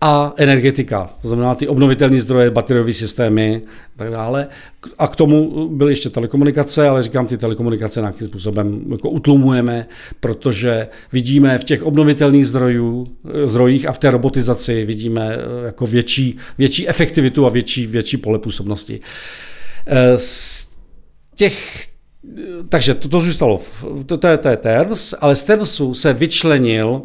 a energetika, to znamená ty obnovitelné zdroje, bateriové systémy a tak dále. A k tomu byly ještě telekomunikace, ale říkám, ty telekomunikace nějakým způsobem jako utlumujeme, protože vidíme v těch obnovitelných zdrojů, zdrojích a v té robotizaci vidíme eh, jako větší, větší efektivitu a větší, větší pole působnosti. Eh, z těch takže to, to zůstalo, to, to, je, to je TERMS, ale z TERMSu se vyčlenil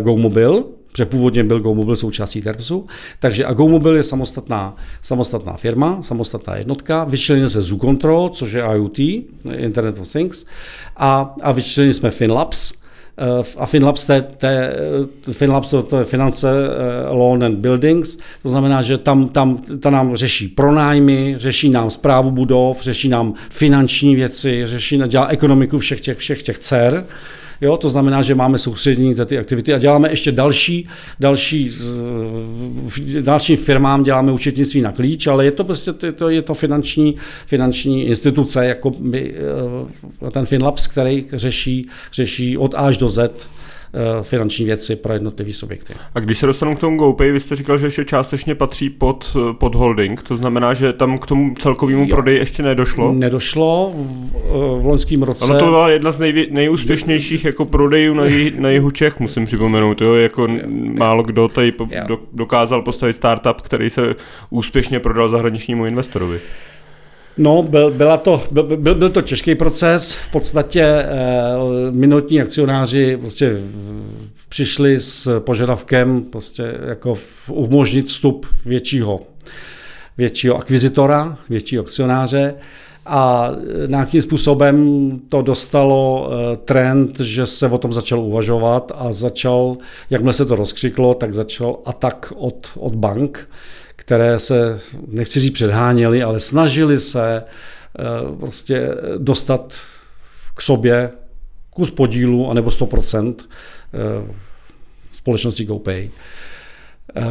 GoMobil, protože původně byl GoMobil součástí Termsu. Takže a GoMobil je samostatná, samostatná firma, samostatná jednotka, vyčlenil se Zoo Control, což je IoT, Internet of Things, a, a vyčlenili jsme FinLabs, Eh, a Finlabs, té, té, eh, Finlabs to, to je finance, eh, loan and buildings, to znamená, že tam, tam ta nám řeší pronájmy, řeší nám zprávu budov, řeší nám finanční věci, řeší, dělá ekonomiku všech těch, všech těch dcer. Jo, to znamená, že máme soustředění ty aktivity a děláme ještě další, další, dalším firmám děláme účetnictví na klíč, ale je to prostě to, je to finanční, finanční instituce, jako by, eh, ten Finlabs, který řeší, řeší od A až do Z Eh, finanční věci pro jednotlivé subjekty. A když se dostanu k tomu GoPay, vy jste říkal, že ještě částečně patří pod, eh, pod holding, to znamená, že tam k tomu celkovému prodeji ještě nedošlo? Nedošlo v, eh, v loňském roce. Ono to byla jedna z nejvě, nejúspěšnějších jako prodejů na, jih, na jihu Čech, musím připomenout. Jo? Jako málo kdo tady do, dokázal postavit startup, který se úspěšně prodal zahraničnímu investorovi. No, byl, byla to, byl, byl, to těžký proces. V podstatě eh, minutní akcionáři prostě přišli s požadavkem prostě jako umožnit vstup většího, většího akvizitora, většího akcionáře a nějakým způsobem to dostalo eh, trend, že se o tom začal uvažovat a začal, jakmile se to rozkřiklo, tak začal atak od, od bank, které se, nechci říct předháněli, ale snažili se eh, prostě dostat k sobě kus podílu anebo 100% eh, společnosti GoPay. Eh,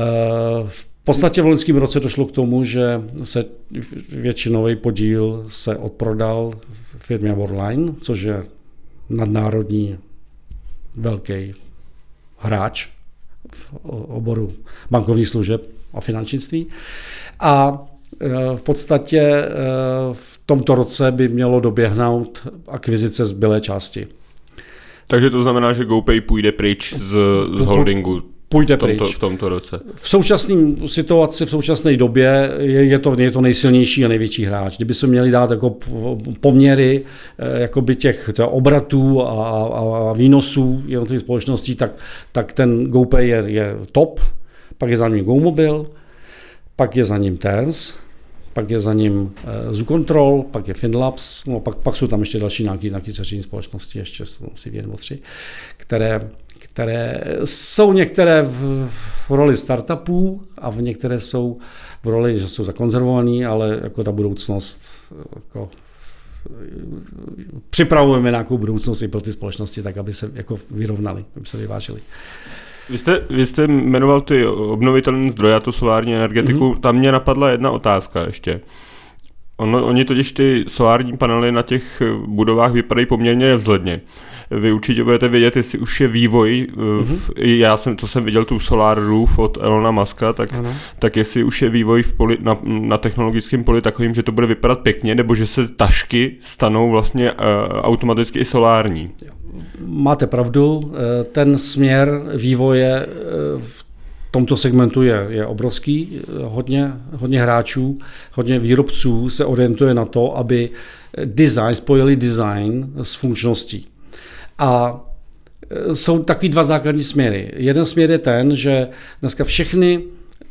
v podstatě v loňském roce došlo k tomu, že se většinový podíl se odprodal firmě Worldline, což je nadnárodní velký hráč v oboru bankovních služeb a finančnictví. A e, v podstatě e, v tomto roce by mělo doběhnout akvizice zbylé části. Takže to znamená, že GoPay půjde pryč z, z holdingu půjde v tomto, pryč. v tomto roce. V současné situaci, v současné době je, je, to, je to nejsilnější a největší hráč. Kdyby se měli dát jako poměry e, jakoby těch obratů a, a, a výnosů jednotlivých společností, tak, tak ten GoPay je, je top, pak je za ním GoMobil, pak je za ním TERS, pak je za ním uh, Zoo Control, pak je Finlabs, no pak, pak jsou tam ještě další nějaké, nějaké dceřiné společnosti, ještě jsou asi dvě nebo tři, které, které jsou některé v, v roli startupů a v některé jsou v roli, že jsou zakonzervovaný, ale jako ta budoucnost jako připravujeme nějakou budoucnost i pro ty společnosti, tak aby se jako vyrovnali, aby se vyvážili. Vy jste, vy jste jmenoval ty obnovitelné zdroje a tu solární energetiku. Mm-hmm. Tam mě napadla jedna otázka ještě. Ono, oni totiž ty solární panely na těch budovách vypadají poměrně vzhledně. Vy určitě budete vědět, jestli už je vývoj, mm-hmm. já jsem, to jsem viděl tu Solar Roof od Elona Muska, tak, tak jestli už je vývoj v poli, na, na technologickém poli takovým, že to bude vypadat pěkně, nebo že se tašky stanou vlastně uh, automaticky i solární. Máte pravdu, eh, ten směr vývoje v tomto segmentu je, je obrovský. Hodně, hodně hráčů, hodně výrobců se orientuje na to, aby design, spojili design s funkčností. A e, jsou takový dva základní směry. Jeden směr je ten, že dneska všechny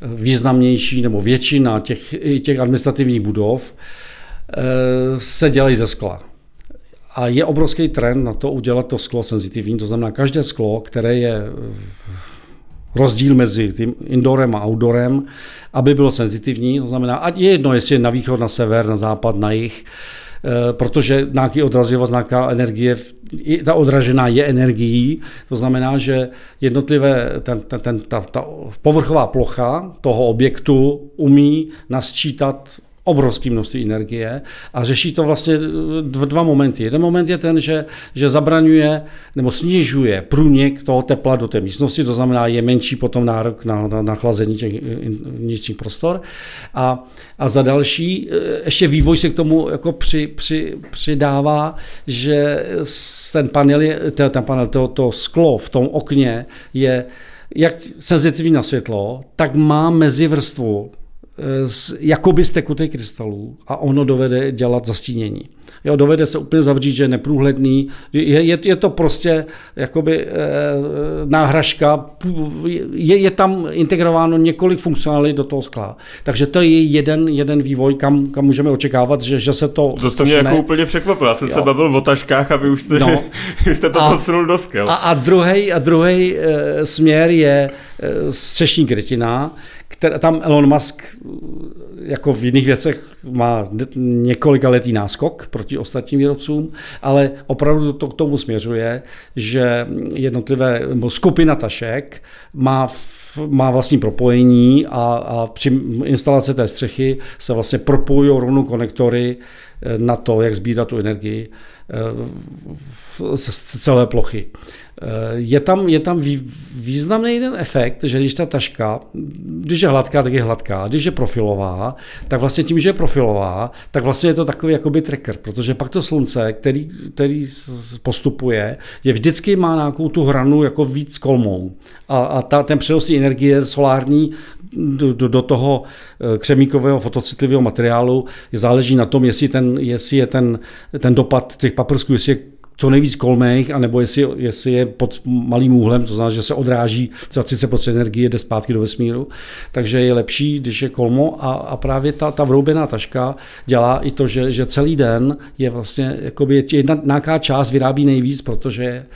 významnější nebo většina těch, těch administrativních budov e, se dělají ze skla. A je obrovský trend na to udělat to sklo senzitivní, to znamená každé sklo, které je rozdíl mezi tím indoorem a outdoorem, aby bylo senzitivní, to znamená, ať je jedno, jestli je na východ, na sever, na západ, na jih, protože nějaký odrazivost, nějaká energie, ta odražená je energií, to znamená, že jednotlivé, ten, ten, ten, ta, ta povrchová plocha toho objektu umí nasčítat obrovské množství energie a řeší to vlastně v dva momenty. Jeden moment je ten, že, že zabraňuje nebo snižuje průnik toho tepla do té místnosti, to znamená, je menší potom nárok na, na, na chlazení těch vnitřních prostor. A, a za další, e, ještě vývoj se k tomu jako při, při, přidává, že ten panel, je, ten panel to, to sklo v tom okně je jak senzitivní na světlo, tak má mezivrstvu z, jakoby z tekutých krystalů a ono dovede dělat zastínění. Jo, dovede se úplně zavřít, že je neprůhledný. Je, je, je to prostě jakoby e, náhražka, je, je tam integrováno několik funkcionalit do toho skla. Takže to je jeden, jeden vývoj, kam, kam můžeme očekávat, že, že se to To jste mě jako úplně překvapil. Já jsem jo. se bavil o taškách a vy už jste, no. vy jste to a, posunul do skel. A, a druhý a druhý e, směr je e, střešní krytina, která, tam Elon Musk jako v jiných věcech má několika letý náskok proti ostatním výrobcům, ale opravdu to k tomu směřuje, že jednotlivé skupina tašek má má vlastní propojení a, a při instalaci té střechy se vlastně propojují rovnou konektory eh, na to, jak sbírat tu energii eh, z celé plochy. Eh, je tam, je tam významný jeden efekt, že když ta taška, když je hladká, tak je hladká, když je profilová, tak vlastně tím, že je profilová, tak vlastně je to takový jakoby tracker, protože pak to slunce, který, který postupuje, je vždycky má nějakou tu hranu jako víc kolmou. A, a ta, ten přenos energie solární do, do, do toho eh, křemíkového fotocitlivého materiálu záleží na tom, jestli, ten, jestli je ten, ten dopad těch paprsků, jestli je co nejvíc kolmých, anebo jestli, jestli je pod malým úhlem, to znamená, že se odráží třeba 30% energie, jde zpátky do vesmíru. Takže je lepší, když je kolmo a, a právě ta, ta vroubená taška dělá i to, že, že celý den je vlastně, jakoby jedna nějaká část vyrábí nejvíc, protože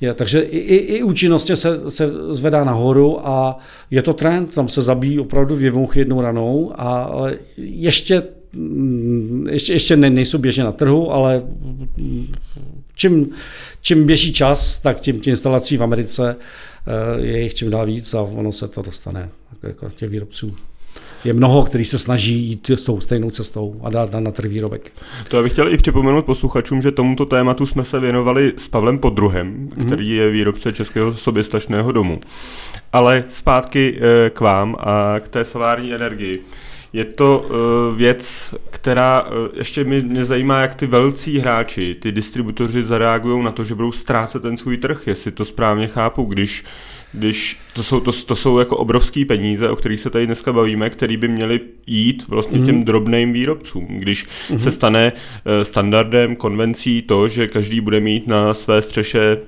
je, takže i, i, i účinnostně se, se zvedá nahoru a je to trend, tam se zabíjí opravdu mouchy jednou ranou, ale ještě mm, ještě, ještě nejsou běžně na trhu, ale čím, čím běží čas, tak tím, tím instalací v Americe eh, je jich čím dál víc a ono se to dostane jako, těch výrobců je mnoho, který se snaží jít s tou stejnou cestou a dát na, trh výrobek. To já bych chtěl i připomenout posluchačům, že tomuto tématu jsme se věnovali s Pavlem Podruhem, mm-hmm. který je výrobce českého soběstačného domu. Ale zpátky eh, k vám a k té solární energii. Je to uh, věc, která uh, ještě mě, mě zajímá, jak ty velcí hráči, ty distributoři zareagují na to, že budou ztrácet ten svůj trh, jestli to správně chápu, když když to jsou, to, to jsou jako obrovské peníze, o kterých se tady dneska bavíme, které by měly jít vlastně mm. těm drobným výrobcům. Když mm. se stane uh, standardem, konvencí to, že každý bude mít na své střeše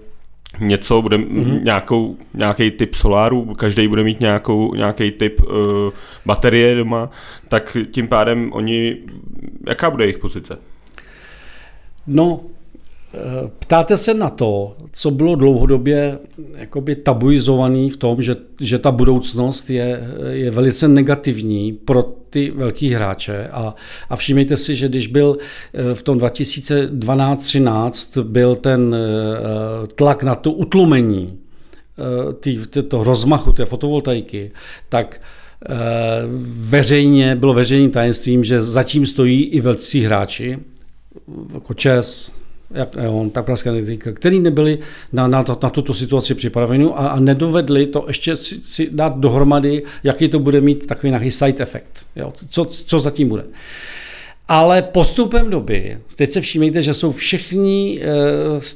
něco, bude mm-hmm. nějakou, nějaký typ soláru, každý bude mít nějakou, nějaký typ uh, baterie doma, tak tím pádem oni, jaká bude jejich pozice? No, Ptáte se na to, co bylo dlouhodobě jakoby tabuizovaný v tom, že, že ta budoucnost je, je velice negativní pro ty velký hráče? A, a všimněte si, že když byl eh, v tom 2012-13 byl ten eh, tlak na to utlumení eh, tý, to rozmachu té fotovoltaiky, tak veřejně, bylo veřejným tajemstvím, že zatím stojí i velcí hráči, jako ČES, jak on, tak pražská energetika, který nebyli na, na, to, na tuto situaci připraveni a, a nedovedli to ještě si, si dát dohromady, jaký to bude mít takový nějaký side effect, jo, co, co zatím bude. Ale postupem doby, teď se všímejte, že jsou všichni e,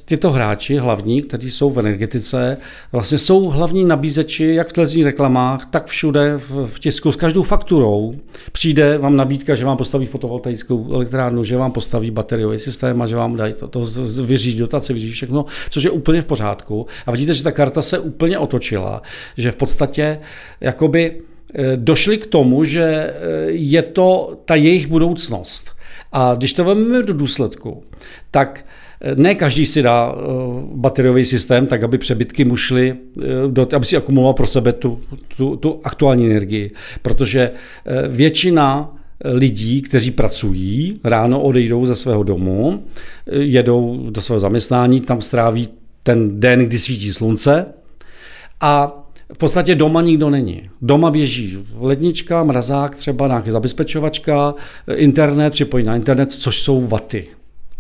tyto hráči hlavní, kteří jsou v energetice, vlastně jsou hlavní nabízeči jak v televizních reklamách, tak všude v, v tisku s každou fakturou. Přijde vám nabídka, že vám postaví fotovoltaickou elektrárnu, že vám postaví bateriový systém a že vám dají to, to vyřídí dotace, vyřídí všechno, což je úplně v pořádku. A vidíte, že ta karta se úplně otočila, že v podstatě jakoby došli k tomu, že eh, je to ta jejich budoucnost. A když to vezmeme do důsledku, tak eh, ne každý si dá bateriový systém, tak aby přebytky mu šly, aby si akumuloval pro sebe tu, tu, tu aktuální energii. Protože většina lidí, kteří pracují, ráno odejdou ze svého domu, jedou do svého zaměstnání, tam stráví ten den, kdy svítí slunce a v podstatě doma nikdo není. Doma běží lednička, mrazák, třeba nějaká zabezpečovačka, internet, připojí na internet, což jsou vaty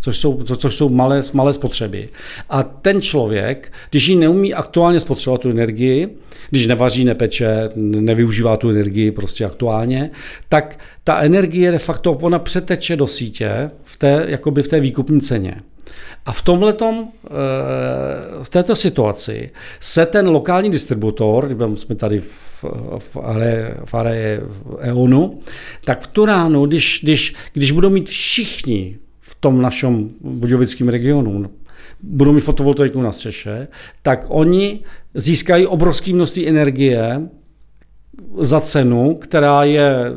což jsou, co, což jsou malé, malé spotřeby. A ten člověk, když ji neumí aktuálně spotřebovat tu energii, když nevaří, nepeče, nevyužívá tu energii prostě aktuálně, tak ta energie de facto ona přeteče do sítě v té, jakoby v té výkupní ceně. A v tomhletom, eh, v této situaci se ten lokální distributor, jsme tady v, v, are, v are EONu, tak v tu ránu, když, když, když budou mít všichni v tom našem budějovickém regionu budou mít fotovoltaiku na střeše, tak oni získají obrovské množství energie za cenu, která je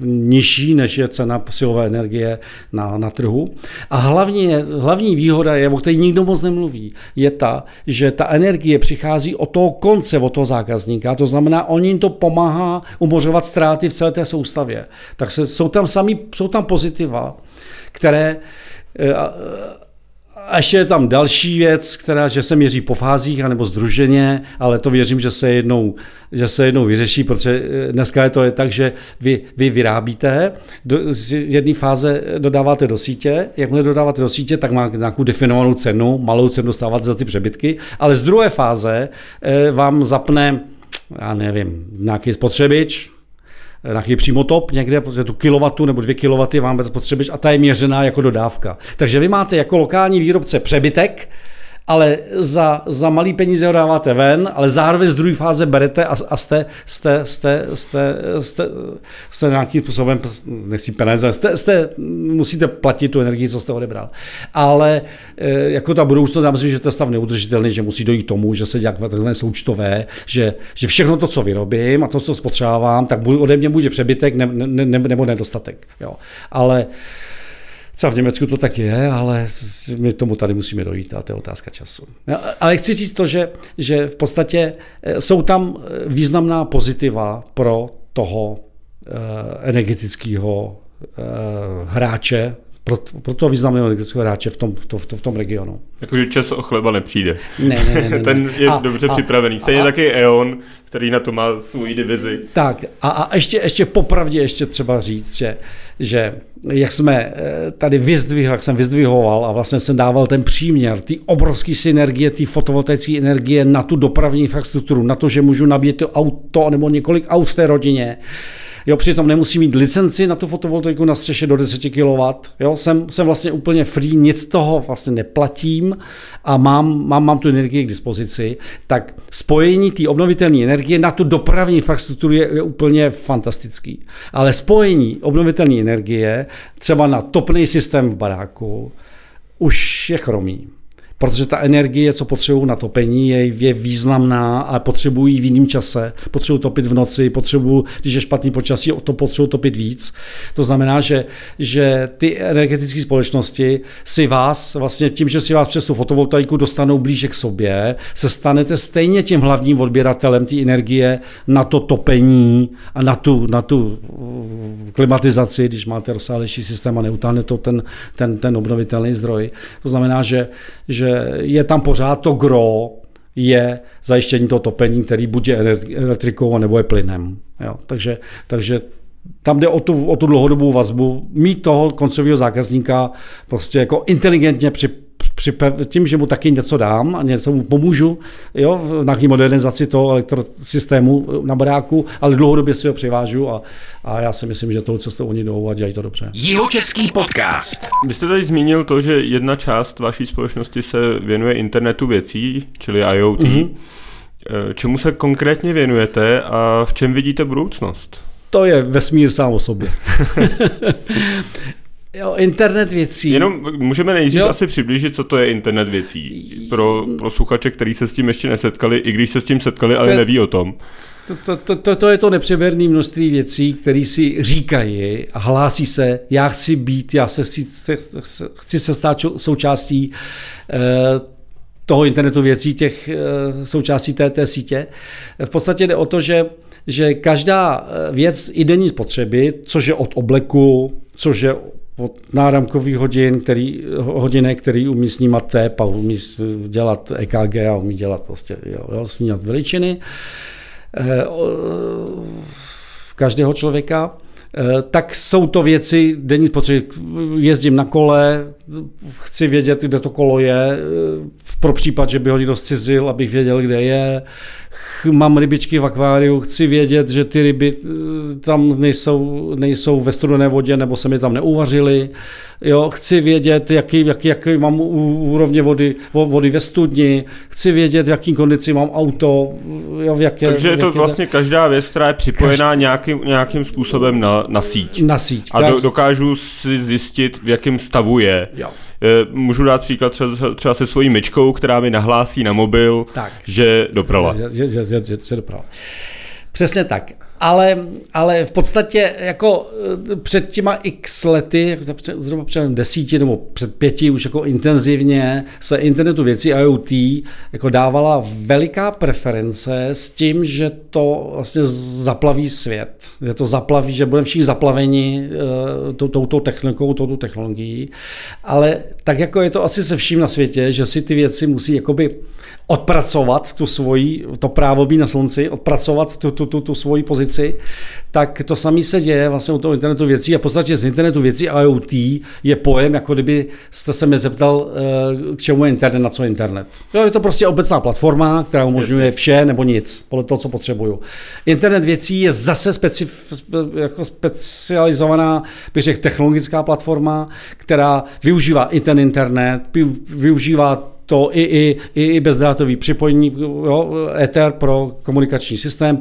nižší, než je cena silové energie na, na trhu. A hlavně, hlavní výhoda je, o které nikdo moc nemluví, je ta, že ta energie přichází od toho konce, od toho zákazníka. To znamená, on jim to pomáhá umořovat ztráty v celé té soustavě. Tak se, jsou, tam sami, jsou tam pozitiva, které eh, a ještě je tam další věc, která, že se měří po fázích anebo združeně, ale to věřím, že se jednou, že se jednou vyřeší, protože eh, dneska je to je tak, že vy, vy vyrábíte, do, z jedné fáze dodáváte do sítě, jakmile dodáváte do sítě, tak má nějakou definovanou cenu, malou cenu dostáváte za ty přebytky, ale z druhé fáze eh, vám zapne, já nevím, nějaký spotřebič, nějaký přímotop někde, protože tu kilowatu nebo dvě kilowaty vám potřebuješ a ta je měřená jako dodávka. Takže vy máte jako lokální výrobce přebytek, ale za, za malý peníze ho dáváte ven, ale zároveň z druhé fáze berete a, a jste, jste, jste, jste, jste, jste nějakým způsobem, nechci peníze, jste, jste, musíte platit tu energii, co jste odebral. Ale eh, jako ta budoucnost, já myslím, že to je stav neudržitelný, že musí dojít tomu, že se dělá takzvané součtové, že, že všechno to, co vyrobím a to, co spotřebávám, tak ode mě bude přebytek ne, ne, ne, nebo nedostatek. Jo. Ale Třeba v Německu to tak je, ale my tomu tady musíme dojít a to je otázka času. Ale chci říct to, že, že v podstatě eh, jsou tam eh, významná pozitiva pro toho eh, energetického hráče, pro, pro toho významného elektrického hráče v tom, to, to, v tom regionu. Jakože čas o chleba nepřijde. Ne, ne, ne. ne Ten je a, dobře a, připravený. Stejně taky E.ON, který na to má svůj divizi. Tak a, a ještě, ještě popravdě ještě třeba říct, že, že jak jsme eh, tady vyzdvihl, jak jsem vyzdvihoval a vlastně jsem dával ten příměr, ty obrovské synergie, ty fotovoltaické energie na tu dopravní infrastrukturu, na to, že můžu nabít to auto nebo několik aut v té rodině, Jo, přitom nemusí mít licenci na tu fotovoltaiku na střeše do 10 kW. Jo, jsem, jsem vlastně úplně free, nic toho vlastně neplatím a mám, mám, mám tu energii k dispozici. Tak spojení té obnovitelné energie na tu dopravní infrastrukturu je, je úplně fantastický. Ale spojení obnovitelné energie třeba na topný systém v baráku už je chromý protože ta energie, co potřebují na topení, je, je významná a potřebují v jiném čase. Potřebují topit v noci, potřebují, když je špatný počasí, to potřebují topit víc. To znamená, že, že ty energetické společnosti si vás, vlastně tím, že si vás přes tu fotovoltaiku dostanou blíže k sobě, se stanete stejně tím hlavním odběratelem té energie na to topení a na tu, na tu uh, klimatizaci, když máte rozsáhlejší systém a neutáhne to ten, ten, ten obnovitelný zdroj. To znamená, že, že je tam pořád to gro, je zajištění toho topení, který buď je elektrikou, nebo je plynem. Jo, takže, takže tam jde o tu, o tu dlouhodobou vazbu, mít toho koncového zákazníka prostě jako inteligentně při, tím, že mu taky něco dám a něco mu pomůžu jo, v nějaké modernizaci toho elektrosystému na baráku, ale dlouhodobě si ho přivážu a, a já si myslím, že to, co jste oni jdou a dělají to dobře. Jihočeský podcast. Vy jste tady zmínil to, že jedna část vaší společnosti se věnuje internetu věcí, čili IoT. Mm-hmm. Čemu se konkrétně věnujete a v čem vidíte budoucnost? To je vesmír sám o sobě. Jo, internet věcí. Jenom můžeme nejdřív asi přiblížit, co to je internet věcí. Pro, pro sluchače, který se s tím ještě nesetkali, i když se s tím setkali, ale to, neví o tom. To, to, to, to, to je to nepřeberné množství věcí, které si říkají a hlásí se, já chci být, já se chci, chci se stát součástí eh, toho internetu věcí, těch eh, součástí té, té sítě. V podstatě jde o to, že že každá eh, věc i denní spotřeby, což je od obleku, což je od náramkových hodin, který, hodinek, který umí snímat tep a umí dělat EKG a umí dělat prostě, jo, jo, snímat veličiny eh, každého člověka, eh, tak jsou to věci, denní spotřeby, jezdím na kole, chci vědět, kde to kolo je, pro případ, že by ho někdo zcizil, abych věděl, kde je, mám rybičky v akváriu, chci vědět, že ty ryby eh, tam nejsou, nejsou ve studené vodě nebo se mi tam neuvařily. Jo, chci vědět, jaký, jaký, jaký mám úrovně vody, vody ve studni, chci vědět, v jaký kondici mám auto, jo, v jaké... Takže je to jaké, vlastně každá věc, která je připojená každý... nějakým, nějakým způsobem na, na síť. Na síť. A do, dokážu si zjistit, v jakém stavu je. Jo. Eh, můžu dát příklad třeba, třeba se svojí myčkou, která mi nahlásí na mobil, tak. že doprala. Že, že, že, že, že doprala. Přesně tak. Ale, ale v podstatě jako eh, před těma x lety, zhruba před desíti nebo před pěti už jako intenzivně se internetu věcí IoT jako dávala veliká preference s tím, že to vlastně zaplaví svět. Že to zaplaví, že budeme všichni zaplaveni uh, touto technikou, touto technologií. Ale tak jako je to asi se vším na světě, že si ty věci musí jakoby odpracovat tu svoji, to právo být na slunci, odpracovat tu, tu, tu, tu svoji pozici, tak to samé se děje vlastně u toho internetu věcí a v podstatě z internetu věcí IoT je pojem, jako kdyby jste se mě zeptal, eh, k čemu je internet, na co je internet. Jo, je to prostě obecná platforma, která umožňuje vše nebo nic, podle toho, co potřebuju. Internet věcí je zase specif, jako specializovaná, bych řekl, technologická platforma, která využívá i ten internet, využívá to i, i, i bezdrátový připojení, jo, Ether pro komunikační systém,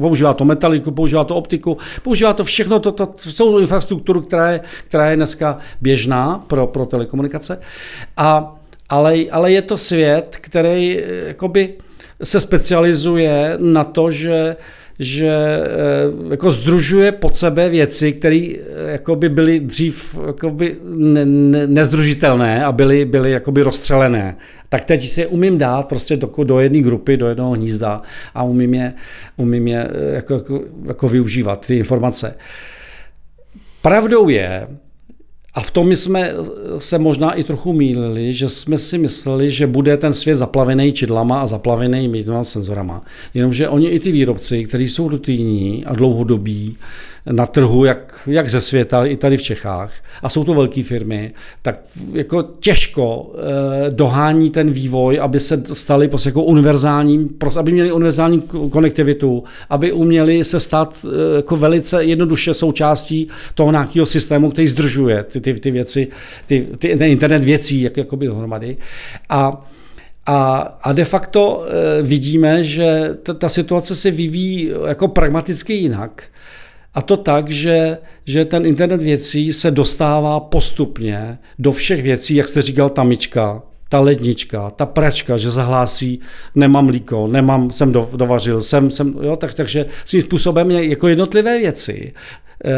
používá to metaliku, používá to optiku, používá to všechno, to, to, celou infrastrukturu, která je, která je dneska běžná pro, pro telekomunikace. A, ale, ale je to svět, který jakoby se specializuje na to, že že eh, jako združuje pod sebe věci, které eh, jakoby byly dřív jakoby ne, ne, nezdružitelné a byly, byly jakoby rozstřelené. Tak teď si je umím dát prostě do, do jedné grupy, do jednoho hnízda a umím je, umím je eh, jako, jako, jako využívat, ty informace. Pravdou je, a v tom my jsme se možná i trochu mýlili, že jsme si mysleli, že bude ten svět zaplavený čidlama a zaplavený mýtnými senzorama. Jenomže oni i ty výrobci, kteří jsou rutinní a dlouhodobí, na trhu, jak, jak ze světa, i tady v Čechách, a jsou to velké firmy, tak jako těžko eh, dohání ten vývoj, aby se stali prostě jako univerzálním, aby měli univerzální konektivitu, aby uměli se stát eh, jako velice jednoduše součástí toho nějakého systému, který zdržuje ty, ty, ty věci, ty, ty, ten internet věcí, jak jakoby dohromady. A a, a de facto e, vidíme, že ta, ta situace se vyvíjí jako pragmaticky jinak. A to tak, že, že ten internet věcí se dostává postupně do všech věcí, jak jste říkal, ta myčka, ta lednička, ta pračka, že zahlásí, nemám mlíko, nemám, jsem do, dovařil, jsem, jsem, jo, tak, takže svým způsobem je jako jednotlivé věci. E,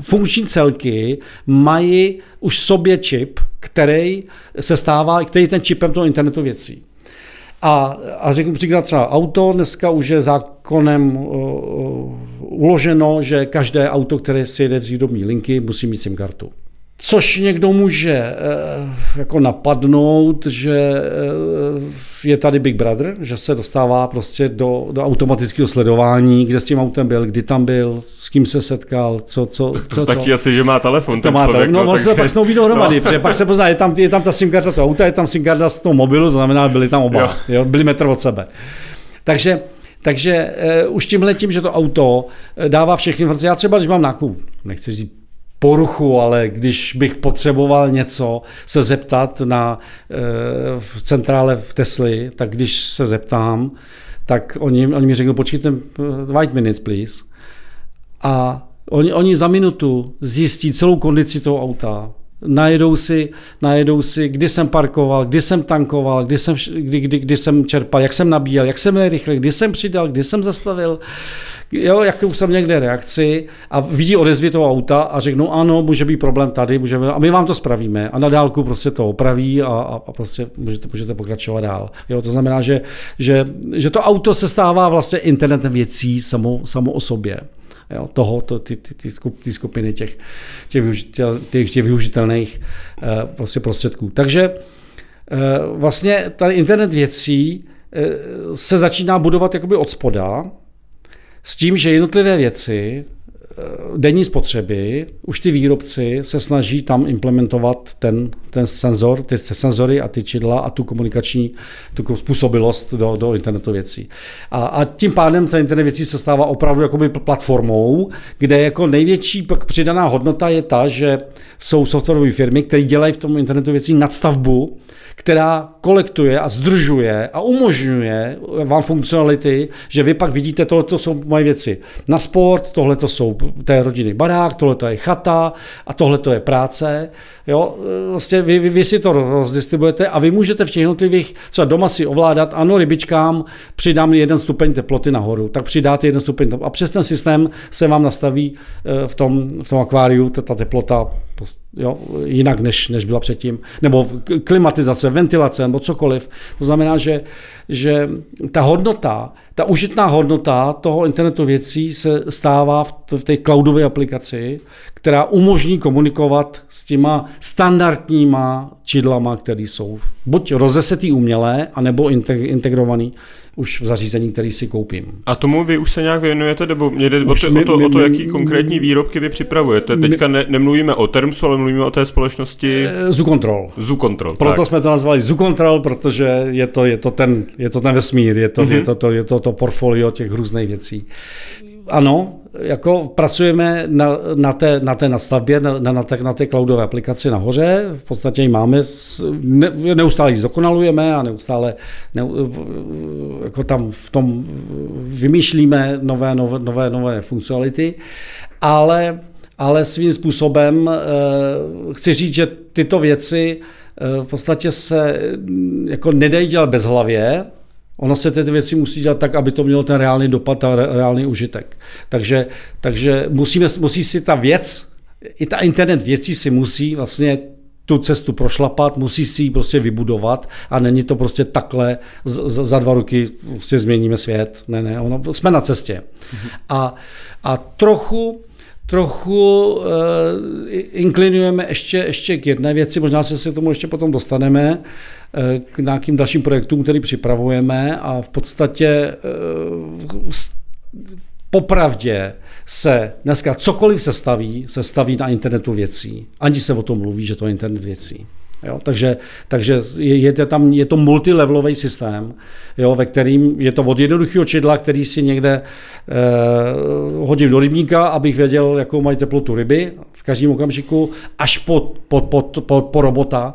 funkční celky mají už sobě čip, který se stává, který ten čipem toho internetu věcí. A, a řeknu příklad třeba auto, dneska už je zákonem uh, uloženo, že každé auto, které si jede z výrobní linky, musí mít SIM kartu. Což někdo může eh, jako napadnout, že eh, je tady Big Brother, že se dostává prostě do, do automatického sledování, kde s tím autem byl, kdy tam byl, s kým se setkal, co, co, tak to co, stačí co. asi, že má telefon. To má člověk, no, no vlastně takže... pak snou dohromady, no. protože pak se pozná, je tam, je tam ta SIM karta toho auta, je tam SIM karta z toho mobilu, znamená, byli tam oba, jo. Jo, byli metr od sebe. Takže takže uh, už tímhle tím, že to auto dává všechny informace, já třeba, když mám nějakou, nechci říct poruchu, ale když bych potřeboval něco se zeptat na, eh, v centrále v Tesli, tak když se zeptám, tak oni, oni mi řeknou, počkejte, white minutes, please. A oni, oni za minutu zjistí celou kondici toho auta, najedou si, najedou si, kdy jsem parkoval, kdy jsem tankoval, kdy jsem, kdy, kdy, kdy jsem čerpal, jak jsem nabíjel, jak jsem rychle, kdy jsem přidal, kdy jsem zastavil, jo, jakou jsem někde reakci a vidí odezvy toho auta a řeknou, ano, může být problém tady, můžeme, a my vám to spravíme. A na dálku prostě to opraví a, a, a prostě můžete, můžete pokračovat dál. Jo, to znamená, že, že, že to auto se stává vlastně internetem věcí samo, samo o sobě jo, toho, to, ty, ty, ty, ty skupiny těch, těch, využitel, těch, těch využitelných uh, prostě prostředků. Takže uh, vlastně tady internet věcí uh, se začíná budovat jakoby od spoda, s tím, že jednotlivé věci denní spotřeby už ty výrobci se snaží tam implementovat ten, ten senzor, ty senzory a ty čidla a tu komunikační tu způsobilost do, do internetu věcí. A, a tím pádem ten internet věcí se stává opravdu jakoby platformou, kde jako největší přidaná hodnota je ta, že jsou softwarové firmy, které dělají v tom internetu věcí nadstavbu, která kolektuje a zdržuje a umožňuje vám funkcionality, že vy pak vidíte, tohle to jsou moje věci na sport, tohle to jsou té rodiny barák, tohle to je chata a tohle to je práce. Jo, vlastně vy, vy, vy si to rozdistribujete a vy můžete v těch jednotlivých, třeba doma si ovládat, ano, rybičkám přidám jeden stupeň teploty nahoru, tak přidáte jeden stupeň a přes ten systém se vám nastaví eh, v tom, v tom akváriu ta teplota jo, jinak, než, než byla předtím, nebo klimatizace, ventilace, nebo cokoliv. To znamená, že, že ta hodnota, ta užitná hodnota toho internetu věcí se stává v, v té cloudové aplikaci, která umožní komunikovat s těma standardníma čidlama, které jsou buď rozesetý umělé, anebo integrovaný už v zařízení, který si koupím. A tomu vy už se nějak věnujete, nebo mě jde o to, my, o, to, my, o to, jaký konkrétní výrobky vy připravujete? Teďka ne, nemluvíme o Termsu, ale mluvíme o té společnosti... Eh, Zucontrol. Zucontrol, Proto tak. jsme to nazvali Zucontrol, protože je to, je to, ten, je to ten vesmír, je to, mm-hmm. je to, to, je to, to portfolio těch různých věcí. Ano, jako pracujeme na, na, té, na té nastavbě, na, na, té, na té cloudové aplikaci nahoře, v podstatě ji máme, ne, neustále ji zdokonalujeme a neustále ne, jako tam v tom vymýšlíme nové, nové, nové, nové funkcionality, ale, ale svým způsobem eh, chci říct, že tyto věci eh, v podstatě se jako nedají dělat bezhlavě, Ono se ty věci musí dělat tak, aby to mělo ten reálný dopad a reálný užitek. Takže, takže musíme, musí si ta věc, i ta internet věcí si musí vlastně tu cestu prošlapat, musí si ji prostě vybudovat a není to prostě takhle z, za dva roky prostě změníme svět. Ne, ne, ono, jsme na cestě. A, a trochu trochu uh, inklinujeme ještě, ještě k jedné věci, možná se k tomu ještě potom dostaneme, k nějakým dalším projektům, který připravujeme a v podstatě uh, popravdě se dneska cokoliv se staví, se staví na internetu věcí. Ani se o tom mluví, že to je internet věcí. Jo, takže takže je, je, to tam, je to multilevelový systém, jo, ve kterým je to od jednoduchého čidla, který si někde eh, hodím do rybníka, abych věděl, jakou mají teplotu ryby v každém okamžiku, až po, po, po, po, po robota,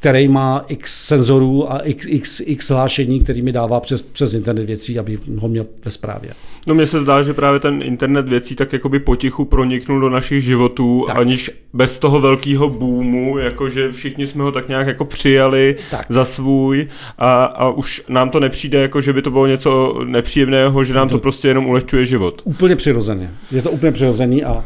který má x senzorů a x, x, x hlášení, který mi dává přes, přes internet věcí, aby ho měl ve správě. No mně se zdá, že právě ten internet věcí tak jakoby potichu proniknul do našich životů, tak. aniž bez toho velkého boomu, jakože všichni jsme ho tak nějak jako přijali tak. za svůj a, a už nám to nepřijde jako, že by to bylo něco nepříjemného, že nám to, to prostě jenom ulehčuje život. Úplně přirozeně. Je to úplně přirozený a,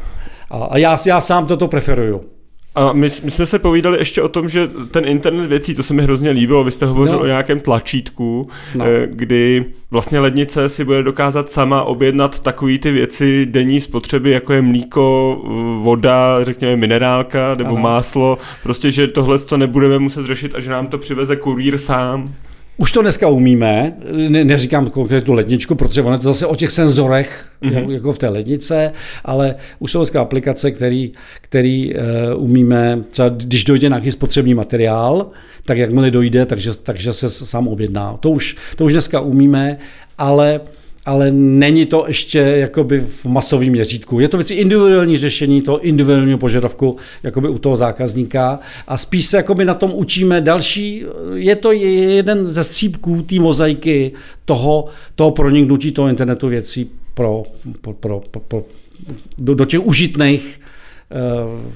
a, a já, já sám toto preferuju. A my, my jsme se povídali ještě o tom, že ten internet věcí, to se mi hrozně líbilo, vy jste hovořil no. o nějakém tlačítku, no. Eh, kdy vlastně lednice si bude dokázat sama objednat takové ty věci denní spotřeby, jako je mlíko, voda, řekněme minerálka nebo ano. máslo, prostě, že tohle to nebudeme muset řešit a že nám to přiveze kurýr sám. Už to dneska umíme, ne, neříkám konkrétnu ledničku, protože ono je to zase o těch senzorech, mm-hmm. jako v té lednice, ale už jsou dneska aplikace, který, který uh, umíme, třeba když dojde nějaký spotřební materiál, tak jakmile dojde, takže, takže se sám objedná. To už, to už dneska umíme, ale uh, ale není to ještě jakoby v masovém měřítku. Je to věci individuální řešení toho individuálního požadavku jakoby u toho zákazníka a spíš se jakoby na tom učíme další, je to jeden ze střípků té mozaiky toho, toho proniknutí toho internetu věcí pro, pro, pro, pro, pro do, do těch užitných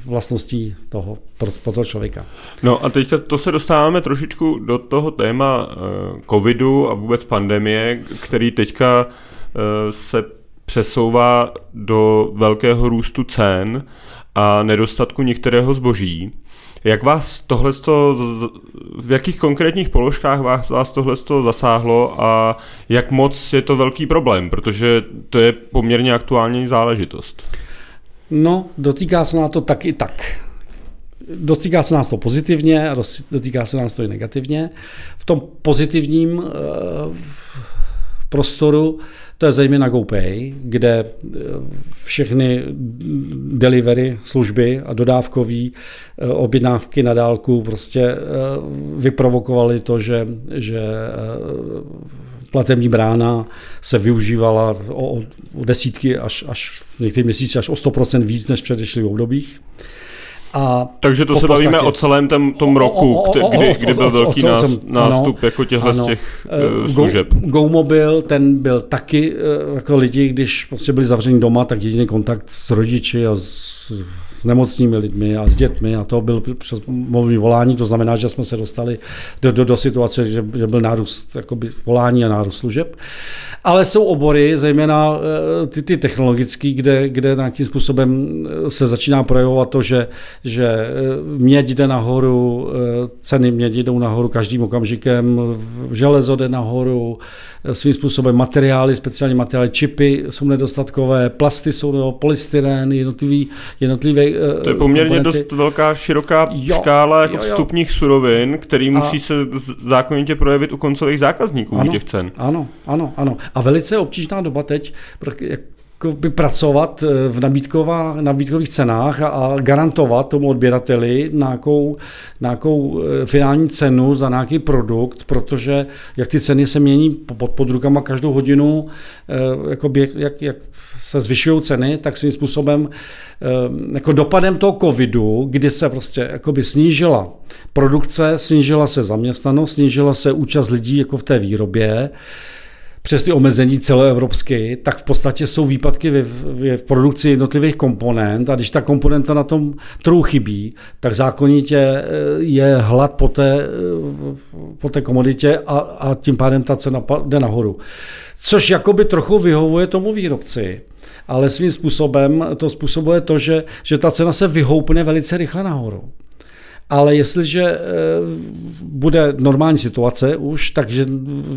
vlastností toho, pro, pro toho člověka. No a teďka to se dostáváme trošičku do toho téma uh, covidu a vůbec pandemie, který teďka uh, se přesouvá do velkého růstu cen a nedostatku některého zboží. Jak vás tohle, v jakých konkrétních položkách vás, vás tohle zasáhlo a jak moc je to velký problém, protože to je poměrně aktuální záležitost? No, dotýká se na to tak i tak. Dotýká se nás to pozitivně a dotýká se nás to i negativně. V tom pozitivním eh, prostoru to je zejména GoPay, kde všechny delivery služby a dodávkové objednávky na dálku prostě vyprovokovaly to, že, že platební brána se využívala o, o desítky až, až v některých měsících až o 100% víc než v předešlých obdobích. A Takže to se podstatě, bavíme o celém tom, tom roku, o, o, o, kdy, kdy byl velký o, nástup ano, jako těchto z těch uh, služeb. Go, GoMobil, ten byl taky, uh, jako lidi, když prostě byli zavřeni doma, tak jediný kontakt s rodiči a s s nemocnými lidmi a s dětmi a to byl přes mobilní volání, to znamená, že jsme se dostali do, do, do situace, že, že byl nárůst jakoby, volání a nárůst služeb. Ale jsou obory, zejména eh, ty, ty technologické, kde, kde nějakým způsobem eh, se začíná projevovat to, že, že eh, měď jde nahoru, ceny mědi jdou nahoru každým okamžikem, železo jde nahoru, svým způsobem materiály, speciální materiály, čipy jsou nedostatkové, plasty jsou nebo polystyren, jednotlivý, jednotlivé To je poměrně komponenty. dost velká, široká jo, škála jako jo, jo. vstupních surovin, který musí a, se zákonitě projevit u koncových zákazníků ano, těch cen. Ano, ano, ano. A velice obtížná doba teď, pracovat eh, v nabídková, nabídkových cenách a, a garantovat tomu odběrateli nějakou, nějakou eh, finální cenu za nějaký produkt, protože jak ty ceny se mění pod, pod rukama každou hodinu, eh, jakoby, jak, jak se zvyšují ceny, tak svým způsobem jako dopadem toho covidu, kdy se prostě jakoby snížila produkce, snížila se zaměstnanost, snížila se účast lidí jako v té výrobě, přes ty omezení celoevropské, tak v podstatě jsou výpadky v, v, v produkci jednotlivých komponent a když ta komponenta na tom trhu chybí, tak zákonitě eh, je hlad po té, eh, po té komoditě a, a tím pádem ta cena jde nahoru. Což jakoby trochu vyhovuje tomu výrobci, ale svým způsobem to způsobuje to, že, že ta cena se vyhoupne velice rychle nahoru. Ale jestliže eh, bude normální situace už, takže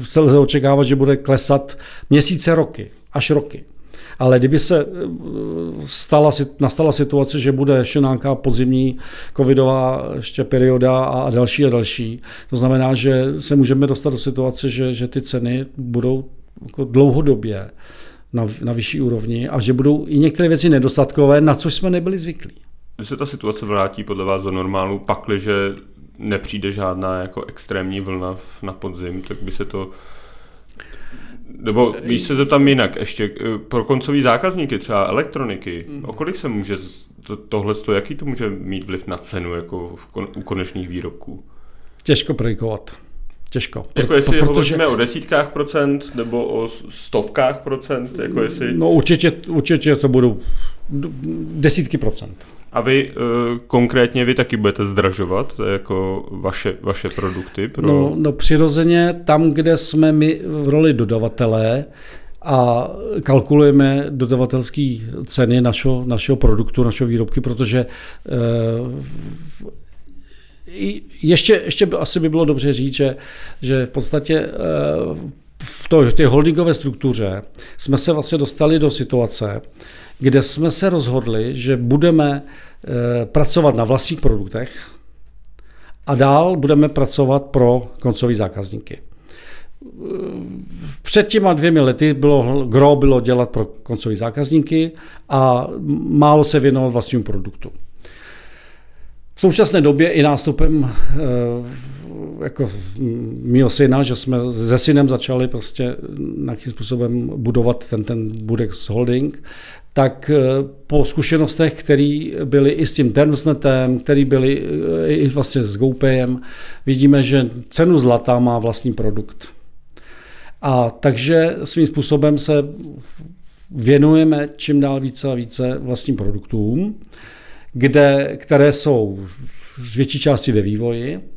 se lze očekávat, že bude klesat měsíce, roky, až roky. Ale kdyby se eh, stala, nastala situace, že bude ještě nějaká podzimní covidová ještě perioda a další a další, to znamená, že se můžeme dostat do situace, že, že ty ceny budou jako dlouhodobě na, na vyšší úrovni a že budou i některé věci nedostatkové, na což jsme nebyli zvyklí. Kdy se ta situace vrátí podle vás do normálu, pakliže nepřijde žádná jako extrémní vlna na podzim, tak by se to nebo víš se to tam jinak, ještě eh, pro koncový zákazníky, třeba elektroniky, mm. o kolik se může to, tohle, jaký to může mít vliv na cenu jako v kon, u konečných výrobků? Těžko predikovat. Těžko. Jako jestli protože... hovoříme o desítkách procent nebo o stovkách procent? Jako jestli... No určitě, určitě to budou desítky procent. A vy uh, konkrétně vy taky budete zdražovat jako vaše, vaše produkty? Pro... No, no přirozeně tam, kde jsme my v roli dodavatele a kalkulujeme dodavatelské ceny našeho, našeho produktu, našeho výrobky, protože uh, ještě, ještě asi by bylo dobře říct, že, že v podstatě v, to, v té holdingové struktuře jsme se vlastně dostali do situace, kde jsme se rozhodli, že budeme eh, pracovat na vlastních produktech a dál budeme pracovat pro koncové zákazníky. Před těma dvěmi lety bylo, gro bylo dělat pro koncové zákazníky a málo se věnovat vlastnímu produktu. V současné době i nástupem eh, jako mýho syna, že jsme se synem začali prostě nějakým způsobem budovat ten, ten Budex Holding, tak eh, po zkušenostech, které byly i s tím Termsnetem, které byly eh, i vlastně s GoPayem, vidíme, že cenu zlata má vlastní produkt. A takže svým způsobem se věnujeme čím dál více a více vlastním produktům, kde, které jsou z větší části ve vývoji.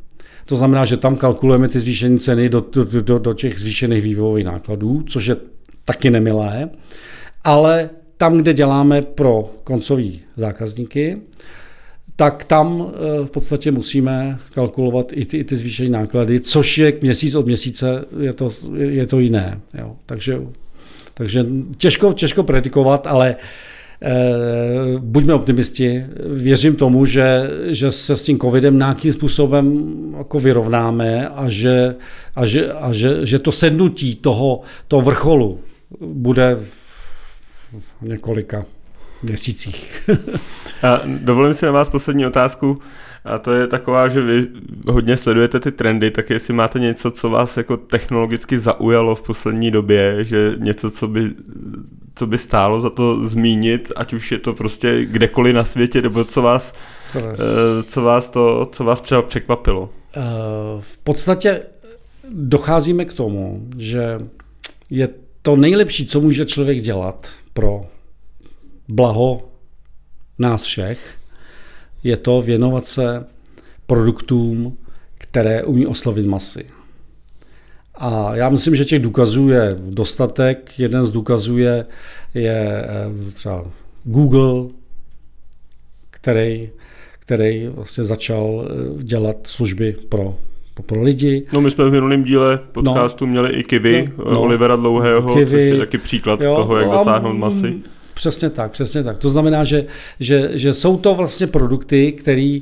To znamená, že tam kalkulujeme ty zvýšené ceny do, do, do, do těch zvýšených vývojových nákladů, což je taky nemilé. Ale tam, kde děláme pro koncový zákazníky, tak tam eh, v podstatě musíme kalkulovat i ty, i ty zvýšené náklady, což je měsíc od měsíce, je to, je to jiné. Jo. Takže, takže těžko, těžko predikovat, ale eh, buďme optimisti. Věřím tomu, že, že se s tím covidem nějakým způsobem jako vyrovnáme a že, a že, a že, že to sednutí toho, toho vrcholu bude v několika měsících. Dovolím si na vás poslední otázku. A to je taková, že vy hodně sledujete ty trendy, tak jestli máte něco, co vás jako technologicky zaujalo v poslední době, že něco, co by, co by stálo za to zmínit, ať už je to prostě kdekoliv na světě, nebo co vás, co, eh, co vás, to, co vás třeba překvapilo? Eh, v podstatě docházíme k tomu, že je to nejlepší, co může člověk dělat pro blaho nás všech, je to věnovat se produktům, které umí oslovit masy. A já myslím, že těch důkazů je dostatek. Jeden z důkazů je, je eh, třeba Google, který, který vlastně začal eh, dělat služby pro pro lidi. No my jsme v minulém díle podcastu no, měli i Kivy, no, no, Olivera Dlouhého, Kivy, což je taky příklad jo, toho, jak dosáhnout masy. Přesně tak, přesně tak. To znamená, že, že, že jsou to vlastně produkty, které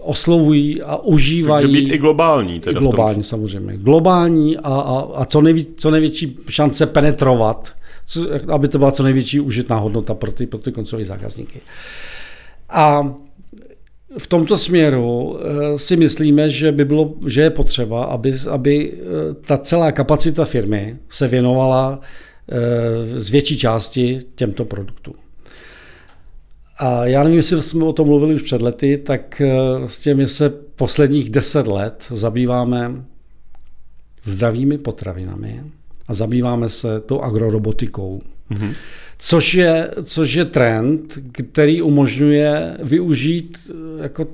oslovují a užívají. Takže být i globální. Teda i globální samozřejmě. Globální a, a, a co, nejví, co největší šance penetrovat, co, aby to byla co největší užitná hodnota pro ty, pro ty koncové zákazníky. A v tomto směru eh, si myslíme, že, by bylo, že je potřeba, aby, aby eh, ta celá kapacita firmy se věnovala z větší části těmto produktům. A já nevím, jestli jsme o tom mluvili už před lety, tak eh, s těmi se posledních deset let zabýváme zdravými potravinami a zabýváme se tou agrorobotikou. Mm-hmm. Což je, což je trend, který umožňuje využít eh, jako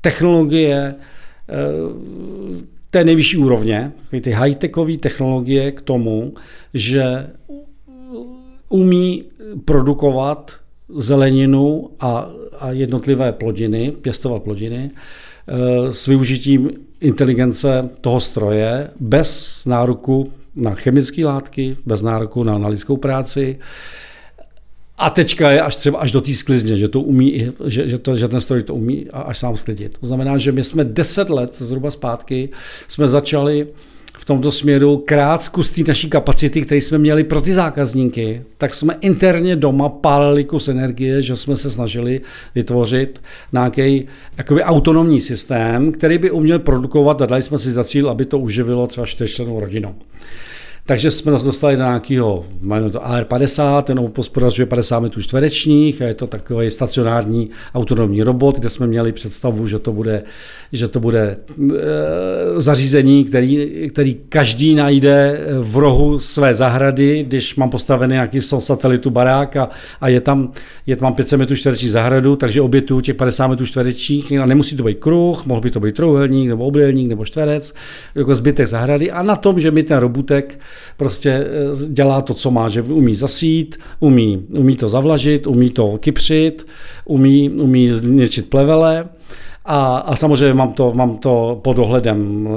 technologie té nejvyšší úrovně, ty high-techové technologie k tomu, že umí produkovat zeleninu a, a jednotlivé plodiny, pěstovat plodiny eh, s využitím inteligence toho stroje bez nároku na chemické látky, bez nároku na, na lidskou práci, a tečka je až třeba až do té sklizně, že, to umí, že, že, to, že ten stroj to umí až sám sklidit. To znamená, že my jsme deset let zhruba zpátky jsme začali v tomto směru krát zkus té naší kapacity, které jsme měli pro ty zákazníky, tak jsme interně doma pálili kus energie, že jsme se snažili vytvořit nějaký jakoby autonomní systém, který by uměl produkovat a dali jsme si za cíl, aby to uživilo třeba čtyřčlenou rodinu. Takže jsme nás dostali do nějakého, to AR50, ten hospodařuje 50 metrů čtverečních, a je to takový stacionární autonomní robot, kde jsme měli představu, že to bude, že to bude e, zařízení, který, který každý najde v rohu své zahrady, když mám postavený nějaký satelitu barák a, a je tam, je tam 500 metrů čtverečních zahradu, takže obětuju těch 50 metrů čtverečních, a nemusí to být kruh, mohl by to být trouhelník nebo obdélník nebo čtverec, jako zbytek zahrady a na tom, že mi ten robutek prostě eh, dělá to, co má, že umí zasít, umí, umí to zavlažit, umí to kypřit, umí, umí zničit plevele. A, a samozřejmě mám to, mám to pod ohledem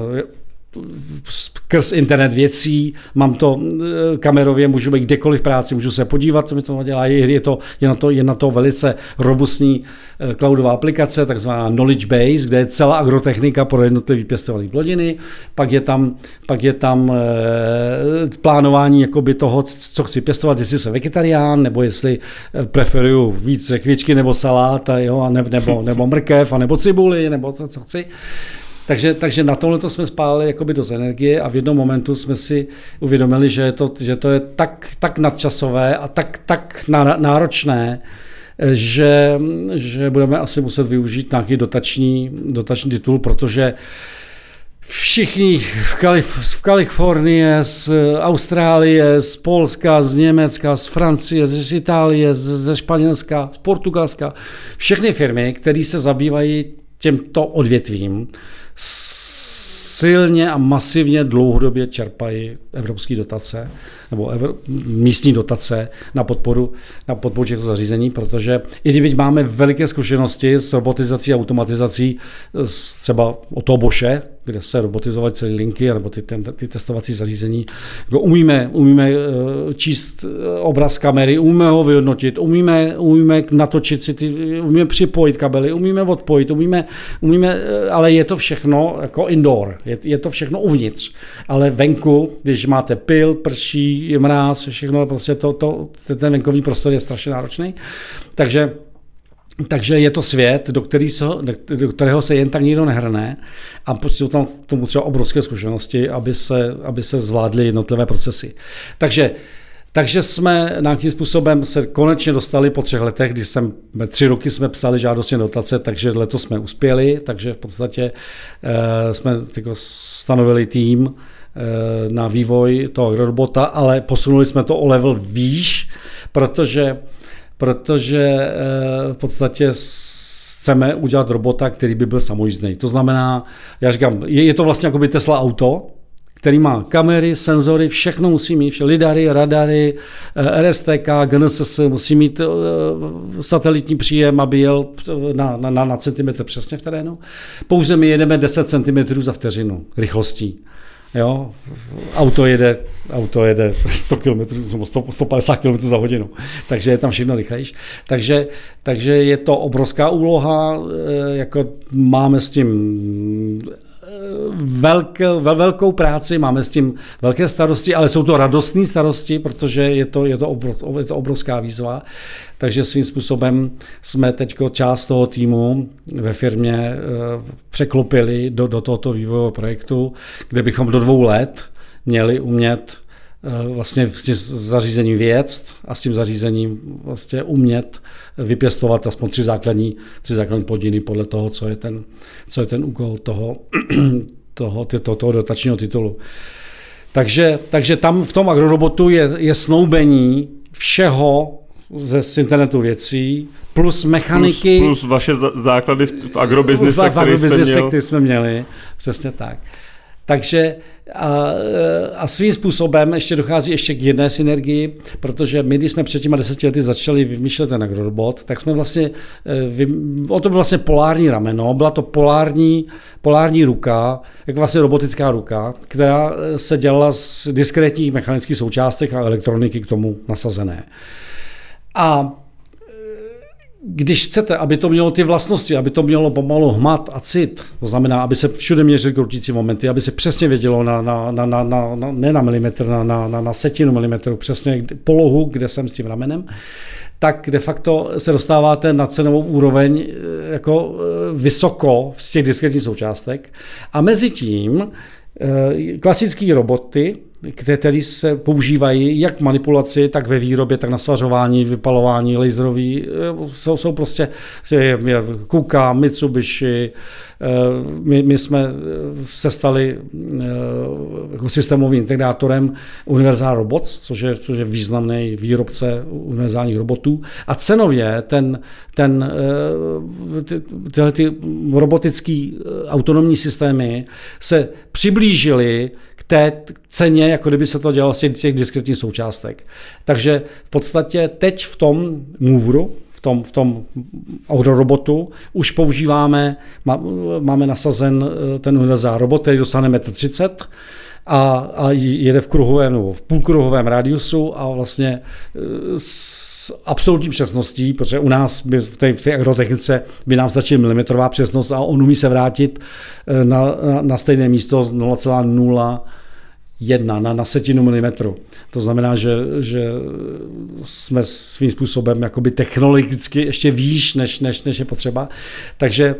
skrz internet věcí, mám to eh, kamerově, můžu být kdekoliv v práci, můžu se podívat, co mi to dělá. Je, to, je, na to, je na to velice robustní eh, cloudová aplikace, takzvaná Knowledge Base, kde je celá agrotechnika pro jednotlivé pěstované plodiny, pak je tam, pak je tam e, plánování jakoby toho, co chci pěstovat, jestli jsem vegetarián, nebo jestli preferuju víc řekvičky nebo salát, jo, a ne, nebo, nebo mrkev, a nebo cibuli, nebo co, co chci. Takže, takže na tohle jsme spálili jakoby dost energie a v jednom momentu jsme si uvědomili, že, je to, že to je tak, tak nadčasové a tak, tak náročné, že, že budeme asi muset využít nějaký dotační, dotační titul, protože všichni v, Kalif- v Kalifornii, z Austrálie, z Polska, z Německa, z Francie, z Itálie, ze Španělska, z Portugalska, všechny firmy, které se zabývají těmto odvětvím, silně a masivně dlouhodobě čerpají evropské dotace nebo evro, místní dotace na podporu, na podporu těchto zařízení, protože i když máme veliké zkušenosti s robotizací a automatizací třeba o toho Boše, kde se robotizovaly celé linky nebo ty, ten, ty testovací zařízení. Umíme, umíme eh, číst eh, obraz kamery, umíme ho vyhodnotit, umíme, umíme natočit si ty, umíme připojit kabely, umíme odpojit, umíme, umíme, eh, ale je to všechno jako indoor, je, je to všechno uvnitř. Ale venku, když máte pil, prší, mráz, všechno, prostě to, to, ten venkovní prostor je strašně náročný. Takže takže je to svět, do, který se, do kterého se jen tak nikdo nehrne a prostě tam tomu třeba obrovské zkušenosti, aby se, aby se zvládly jednotlivé procesy. Takže takže jsme nějakým způsobem se konečně dostali po třech letech, kdy jsem, tři roky jsme psali žádosti dotace, takže letos jsme uspěli, takže v podstatě e, jsme jako stanovili tým na vývoj toho agrorobota, ale posunuli jsme to o level výš, protože protože eh, v podstatě chceme udělat robota, který by byl samojízdný. To znamená, já říkám, je, je to vlastně jako by Tesla auto, který má kamery, senzory, všechno musí mít, vše, lidary, radary, eh, RSTK, GNSS, musí mít eh, satelitní příjem, aby jel na, na, na centimetr přesně v terénu. Pouze my jedeme 10 cm za vteřinu rychlostí. Jo, auto jede, auto jede 100 km, 100, 150 km za hodinu, takže je tam všechno rychlejší. Takže, takže je to obrovská úloha, eh, jako máme s tím velkou, vel, velkou práci, máme s tím velké starosti, ale jsou to radostné starosti, protože je to, je to, obrov, je to obrovská výzva. Takže svým způsobem jsme teď část toho týmu ve firmě eh, překlopili do, do tohoto vývojového projektu, kde bychom do dvou let měli umět Eh, vlastně s zařízením věc a s tím zařízením vlastně umět vypěstovat aspoň tři základní, tři základní plodiny podle toho, co je ten, co je ten úkol toho, toho, toho, toho dotačního titulu. Takže, takže tam v tom agrorobotu je, je snoubení všeho ze z internetu věcí, plus mechaniky. Plus, plus vaše základy v, v agrobiznise, v, v agrobiznise, který jsme měli. Přesně tak. Takže a, a svým způsobem ještě dochází ještě k jedné synergii, protože my, když jsme před těma deseti lety začali vymýšlet ten agrorobot, tak jsme vlastně, eh, o to bylo vlastně polární rameno, byla to polární, polární ruka, jako vlastně robotická ruka, která eh, se dělala z diskrétních mechanických součástek a elektroniky k tomu nasazené. A když chcete, aby to mělo ty vlastnosti, aby to mělo pomalu hmat a cit, to znamená, aby se všude měřily krutící momenty, aby se přesně vědělo na, na, na, na, na, na ne na milimetr, na, na, na, na setinu milimetru, přesně polohu, kde jsem s tím ramenem, tak de facto se dostáváte na cenovou úroveň eh, jako eh, vysoko z těch diskretních součástek. A mezi tím eh, klasické roboty, které se používají jak v manipulaci, tak ve výrobě, tak na svařování, vypalování, laserový. Eh, jsou, jsou prostě Kuka, Mitsubishi, eh, my, my jsme eh, se stali jako systémovým integrátorem Universal Robots, což je, což je významný výrobce univerzálních robotů. A cenově ten, ten, ty, tyhle ty robotické autonomní systémy se přiblížily té ceně, jako kdyby se to dělalo z těch diskretních součástek. Takže v podstatě teď v tom Moveru, v tom, v tom robotu už používáme, má, máme nasazen eh, ten univerzál robot, který dostane 1,30 m a, a jede v kruhovém nebo v půlkruhovém radiusu a vlastně eh, s absolutní přesností, protože u nás by v té, v té agrotechnice by nám stačila milimetrová přesnost a on umí se vrátit eh, na, na, na stejné místo 0,0 jedna na, na setinu milimetru. To znamená, že, že jsme svým způsobem jakoby technologicky ještě výš, než, než, než je potřeba. Takže,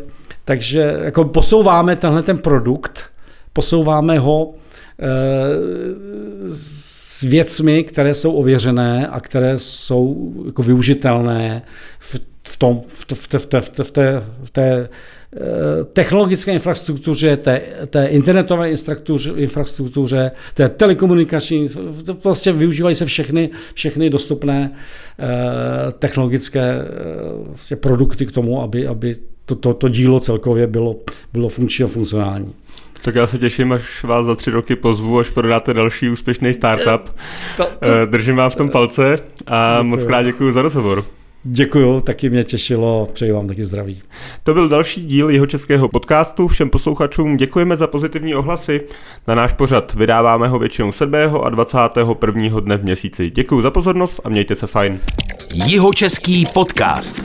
takže jako posouváme tenhle ten produkt, posouváme ho e, s věcmi, které jsou ověřené a které jsou jako využitelné v, v, tom, v, v, v, v, v, v té, v té technologické infrastruktuře, té, té internetové infrastruktuře, té telekomunikační, prostě využívají se všechny, všechny dostupné eh, technologické vlastně produkty k tomu, aby, aby to, to, to dílo celkově bylo, bylo funkční a funkcionální. Tak já se těším, až vás za tři roky pozvu, až prodáte další úspěšný startup. To, to, Držím vám v tom palce a děkuji. moc krát děkuji za rozhovor. Děkuju, taky mě těšilo, přeji vám taky zdraví. To byl další díl jeho českého podcastu. Všem posluchačům děkujeme za pozitivní ohlasy. Na náš pořad vydáváme ho většinou 7. a 21. dne v měsíci. Děkuji za pozornost a mějte se fajn. Jihočeský podcast.